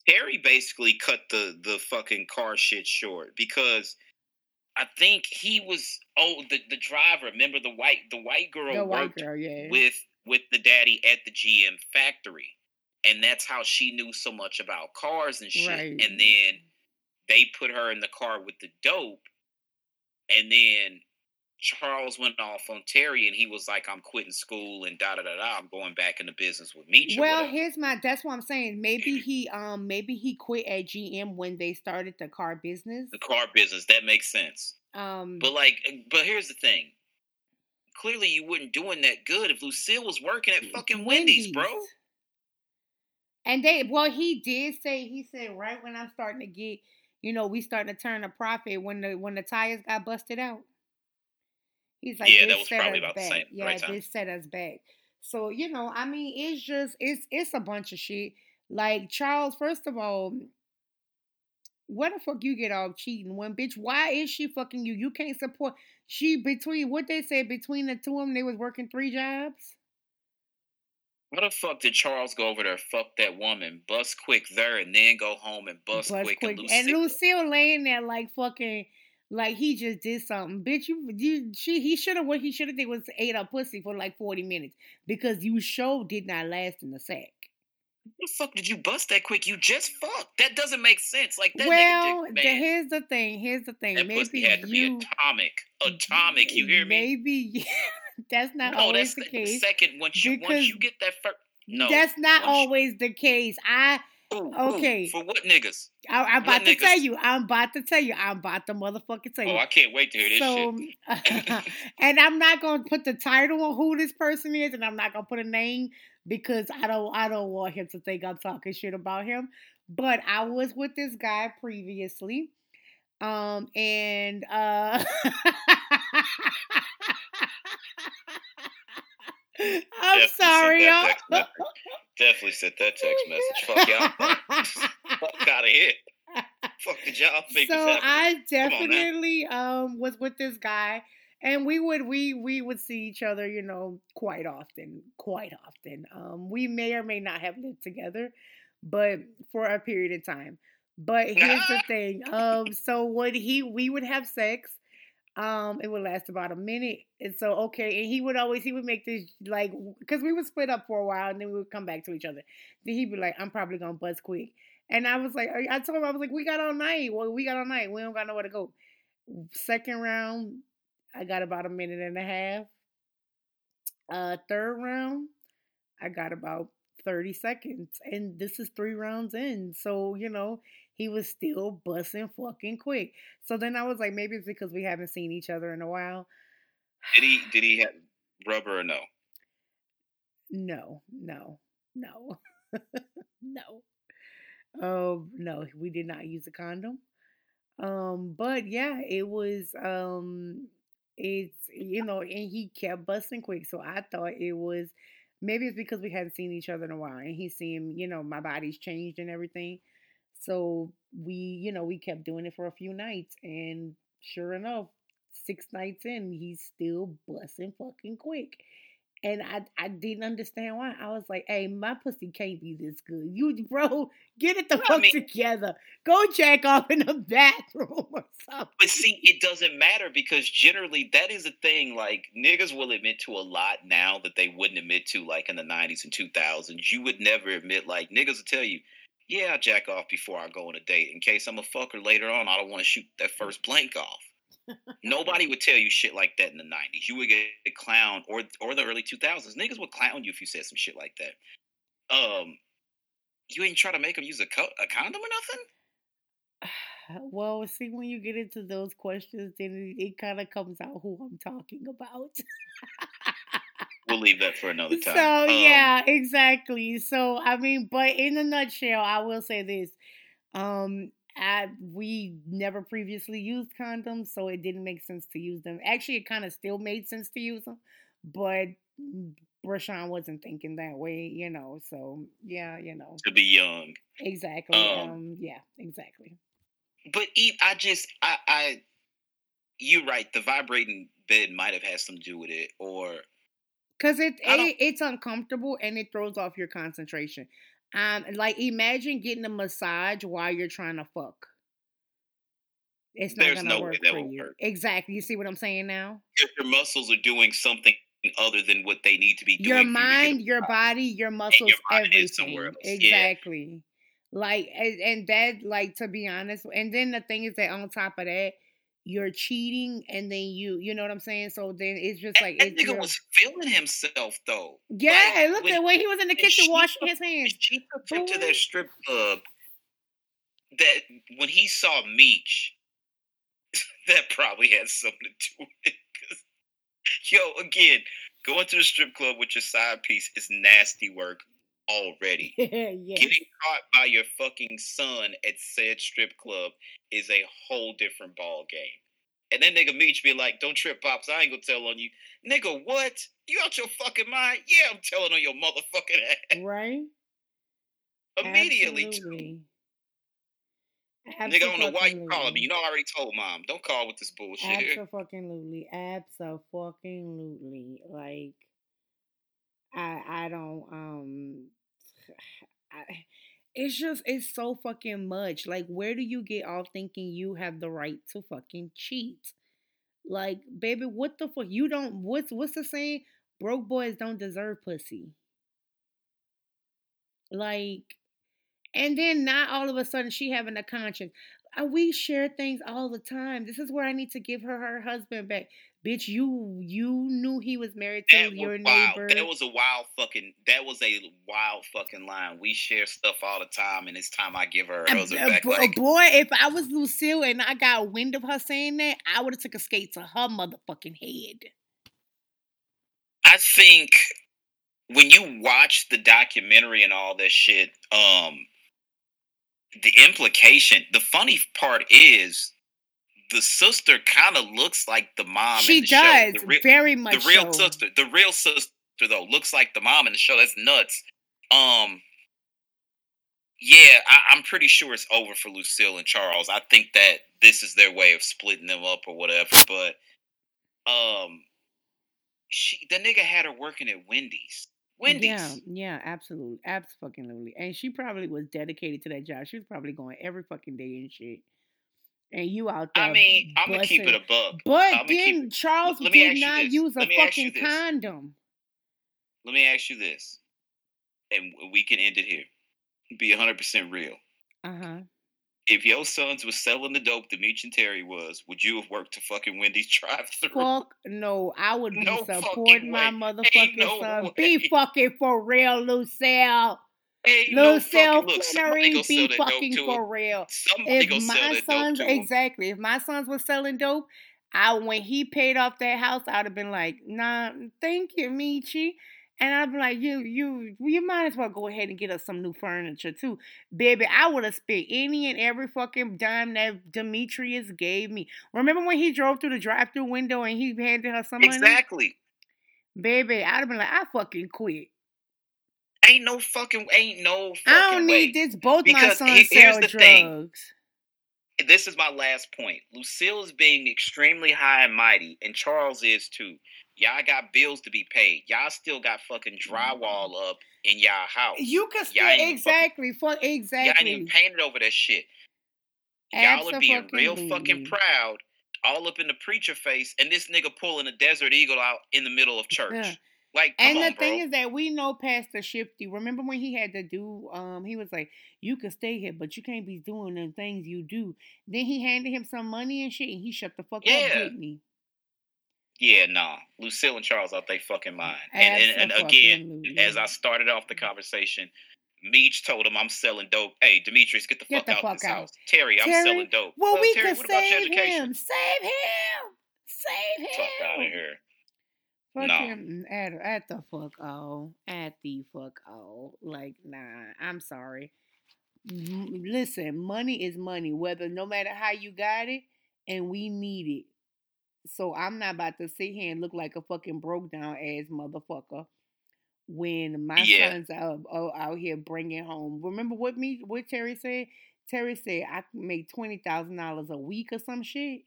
Terry basically cut the the fucking car shit short because I think he was oh the, the driver. Remember the white the white girl The white worked girl, yeah. with with the daddy at the GM factory, and that's how she knew so much about cars and shit. Right. And then they put her in the car with the dope, and then Charles went off on Terry, and he was like, "I'm quitting school and da da da da. I'm going back into business with Meech." or Well, here's my. That's what I'm saying. Maybe he, um, maybe he quit at GM when they started the car business. the car business that makes sense. Um, But like, but here's the thing. Clearly, you weren't doing that good if Lucille was working at fucking Wendy's, bro. And they, well, he did say he said right when I'm starting to get, you know, we starting to turn a profit when the when the tires got busted out. He's like, Yeah, that was probably about the same- Yeah, right this set us back. So you know, I mean, it's just it's it's a bunch of shit. Like Charles, first of all, where the fuck you get off cheating when bitch? Why is she fucking you? You can't support. She between what they said between the two of them, they was working three jobs. What the fuck did Charles go over there, fuck that woman, bust quick there, and then go home and bust, Bust quick, quick. and And Lucille? Lucille laying there like fucking like he just did something. Bitch, you you she he should have what he should have did was ate a pussy for like 40 minutes because you show did not last in the sack. What the fuck did you bust that quick? You just fucked. That doesn't make sense. Like that well, nigga the, dick, man. here's the thing. Here's the thing. that maybe pussy had to you be atomic. Atomic. You hear me? Maybe that's not no, always that's the the, case. second once you because once you get that first. No, that's not once you- always the case. I Ooh, ooh, okay. for what niggas? I, I'm What about to tell you. I'm about to tell you. I'm about to motherfucking tell you. Oh, I can't wait to hear this so, shit. and I'm not gonna put the title on who this person is, and I'm not gonna put a name because I don't I don't want him to think I'm talking shit about him. But I was with this guy previously, um, and uh, I'm Definitely sorry, y'all. Definitely sent that text message. Fuck y'all. Fuck out of here. Fuck y'all make so? I Come on now. definitely um was with this guy and we would we we would see each other, you know, quite often, quite often. Um we may or may not have lived together, but for a period of time. But here's the thing. Um so when he we would have sex um, it would last about a minute, and so okay, and he would always he would make this like because we would split up for a while, and then we would come back to each other. Then he'd be like, "I'm probably gonna bust quick," and I was like, I told him I was like, "We got all night. Well, we got all night. We don't got nowhere to go." Second round, I got about a minute and a half. Uh, third round, I got about 30 seconds. And this is three rounds in. So, you know, he was still busting fucking quick. So then I was like, maybe it's because we haven't seen each other in a while. Did he did he have rubber or no? No, no, no, no. Um, no, we did not use a condom. Um, but yeah, it was um it's you know, and he kept busting quick. So I thought it was maybe it's because we hadn't seen each other in a while and he's seeing, you know, my body's changed and everything. So we, you know, we kept doing it for a few nights and sure enough, six nights in, he's still busting fucking quick. And I, I didn't understand why. I was like, "Hey, my pussy can't be this good. You, bro, get it the fuck together. Go jack off in the bathroom or something." But see, it doesn't matter because generally that is a thing. Like niggas will admit to a lot now that they wouldn't admit to, like in the '90s and 2000s. You would never admit, like niggas will tell you, "Yeah, I jack off before I go on a date in case I'm a fucker later on. I don't want to shoot that first blank off." Nobody would tell you shit like that in the '90s. You would get clowned, or or the early 2000s. Niggas would clown you if you said some shit like that. Um, you ain't try to make them use a, co- a condom or nothing. Well, see, when you get into those questions, then it, it kind of comes out who I'm talking about. We'll leave that for another time. So Um, yeah, exactly. So I mean, but in a nutshell, I will say this: um, I we never previously used condoms, so it didn't make sense to use them. Actually, it kind of still made sense to use them, but Rashawn wasn't thinking that way, you know. So yeah, you know, to be young. exactly. Um, Um, yeah, exactly. But I just I I you're right. The vibrating bed might have had something to do with it, or Cause it, it it's uncomfortable and it throws off your concentration. Um, like imagine getting a massage while you're trying to fuck. It's not There's gonna no way work that for will you. work. Exactly. You see what I'm saying now? Because your muscles are doing something other than what they need to be doing. Your for you to get a mind, your body, your muscles, mind everything. is somewhere else. Yeah. Exactly. Like and, and that, like to be honest, and then the thing is that on top of that, you're cheating, and then you, you know what I'm saying. So then it's just like that it's nigga was feeling himself though. yeah. like, look when- at when he was in the kitchen she washing his hands. She took him to that strip club. That when he saw Meech, that probably had something to do with it. Yo, again, going to the strip club with your side piece is nasty work already. yes. Getting caught by your fucking son at said strip club is a whole different ball game. And then nigga Meech be like, "Don't trip, pops. I ain't gonna tell on you, nigga. What? You out your fucking mind? Yeah, I'm telling on your motherfucking ass right. immediately. too. Absolutely. Nigga, I don't know why you calling me. You know I already told mom. Don't call with this bullshit. Absolutely, absolutely. Like, I I don't um, It's just it's so fucking much. Like, where do you get off thinking you have the right to fucking cheat? Like, baby, what the fuck? You don't. What's what's the saying? Broke boys don't deserve pussy. Like, and then not all of a sudden she having a conscience. We share things all the time. This is where I need to give her her husband back. Bitch, you you knew he was married to That your wild. neighbor. That was a wild fucking. That was a wild fucking line. We share stuff all the time, and it's time I give her her uh, back. Like, boy, if I was Lucille and I got wind of her saying that, I would have took a skate to her motherfucking head. I think when you watch the documentary and all that shit, um, the implication, the funny part is, the sister kind of looks like the mom. she in the does Show. The, real- very much the real so. sister, the real sister though, looks like the mom in the show. That's nuts. Um, yeah, I, I'm pretty sure it's over for Lucille and Charles. I think that this is their way of splitting them up or whatever. But um, she the nigga had her working at Wendy's. Wendy's. Yeah, yeah, absolutely, absolutely. And she probably was dedicated to that job. She was probably going every fucking day and shit. And you out there. I mean, I'm gonna keep it busting- a buck. But I'ma then Charles let me did not use a Let me ask you fucking condom. Let me ask you this, and we can end it here. Be 100 percent real. Uh huh. If your sons was selling the dope that Meech and Terry was, would you have worked to fucking Wendy's drive-through? Fuck no, I would be No supporting my motherfucking no son. Be fucking for real, Lucille. Ain't no Lucille fucking look. Sell be fucking to for real. Somebody if my sons exactly if my sons was selling dope i when he paid off that house i'd have been like nah thank you michi. And i'd be like you you you might as well go ahead and get us some new furniture too. Baby i would have spent any and every fucking dime that demetrius gave me. Remember when he drove through the drive-through window and he handed her some money? Exactly. baby i'd have been like i fucking quit Ain't no fucking. Ain't no fucking i don't way. need this both my sons he- sell the drugs thing. this is my last point. Lucille is being extremely high and mighty, and Charles is too. Y'all got bills to be paid. Y'all still got fucking drywall mm-hmm. up in y'all house. you can still Y'all ain't exactly Y'all ain't even painted over that shit. Y'all are being real fucking proud, all up in the preacher face, and this nigga pulling a desert eagle out in the middle of church. Yeah. Like, And on, the thing is that we know Pastor Shifty. Remember when he had to do? Um, he was like, "You can stay here, but you can't be doing the things you do." Then he handed him some money and shit, and he shut the fuck Yeah. up, didn't he? yeah, nah. Lucille and Charles out they fucking mind. And, and, and again, as I started off the conversation, Meech told him I'm selling dope. Hey, Demetrius, get the Get fuck the out fuck this out. house. Terry, I'm selling dope. well, we Terry, could what about your save education? him. Save him. Save him. Fuck out of here. Fuck No. him at, at the fuck all. At the fuck all. Like, nah, I'm sorry. Listen, money is money, whether no matter how you got it, and we need it. So I'm not about to sit here and look like a fucking broke down ass motherfucker when my Yeah. sons are, are out here bringing home. Remember what me what Terry said? Terry said I can make twenty thousand dollars a week or some shit.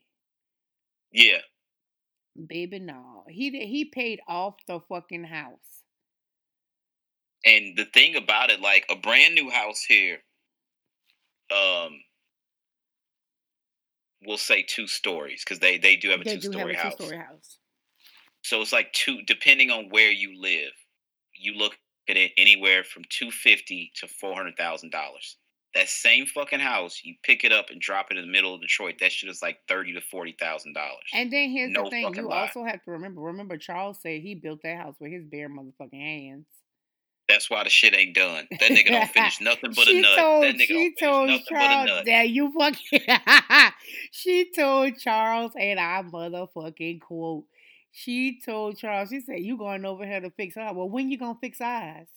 Yeah. Baby, no. He he paid off the fucking house. And the thing about it, like a brand new house here, um, we'll say two stories because they they do have a They two do have story a house. two story house. So it's like two, depending on where you live, you look at it anywhere from two fifty to four hundred thousand dollars. That same fucking house, you pick it up and drop it in the middle of Detroit. That shit is like thirty to forty thousand dollars. And then here's No the thing: you lie. also have to remember. Remember, Charles said he built that house with his bare motherfucking hands. That's why the shit ain't done. That nigga don't finish nothing but a nut. told that nigga she don't told finish nothing but a Charles nut. that you fucking. she told Charles, and I motherfucking quote. She told Charles, she said, "You going over here to fix her? Well, when you gonna fix eyes?"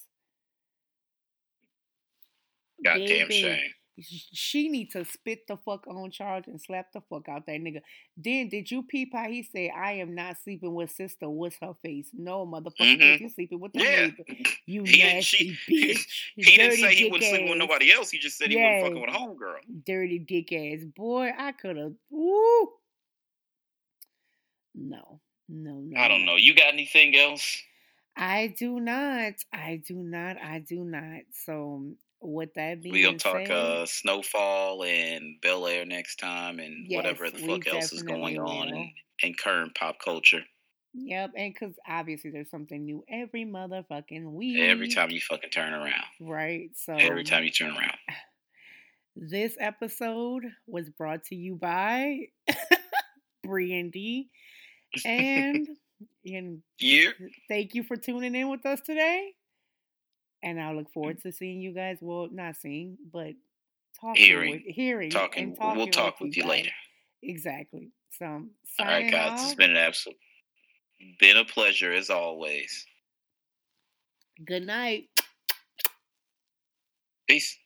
Goddamn shame. She need to spit the fuck on Charles and slap the fuck out that nigga. Then did you peep how he said, "I am not sleeping with sister. What's her face? No, motherfucker, Mhm. you sleeping with the Yeah. neighbor. You He didn't- nasty she- he- bitch. He didn't say he wasn't sleeping with nobody else. He just said he Yeah. wasn't fucking with a homegirl. dirty dick ass boy. I could have. Woo. No, no, no. I don't know. You got anything else? I do not. I do not. I do not. So with that being We gonna talk said, uh Snowfall and Bel Air next time and whatever the fuck else is going on will. in, in current pop culture. Yep, and because obviously there's something new every motherfucking week. Every time you fucking turn around. Right. So Every time you turn around. this episode was brought to you by Brandy. And and Yeah. thank you for tuning in with us today. And I look forward mm. to seeing you guys. Well, not seeing, but talking Hearing. with hearing Talking. and talking We'll talk with you guys. later. Exactly. So all right, guys. It's off. been an absolute been a pleasure as always. Good night. Peace.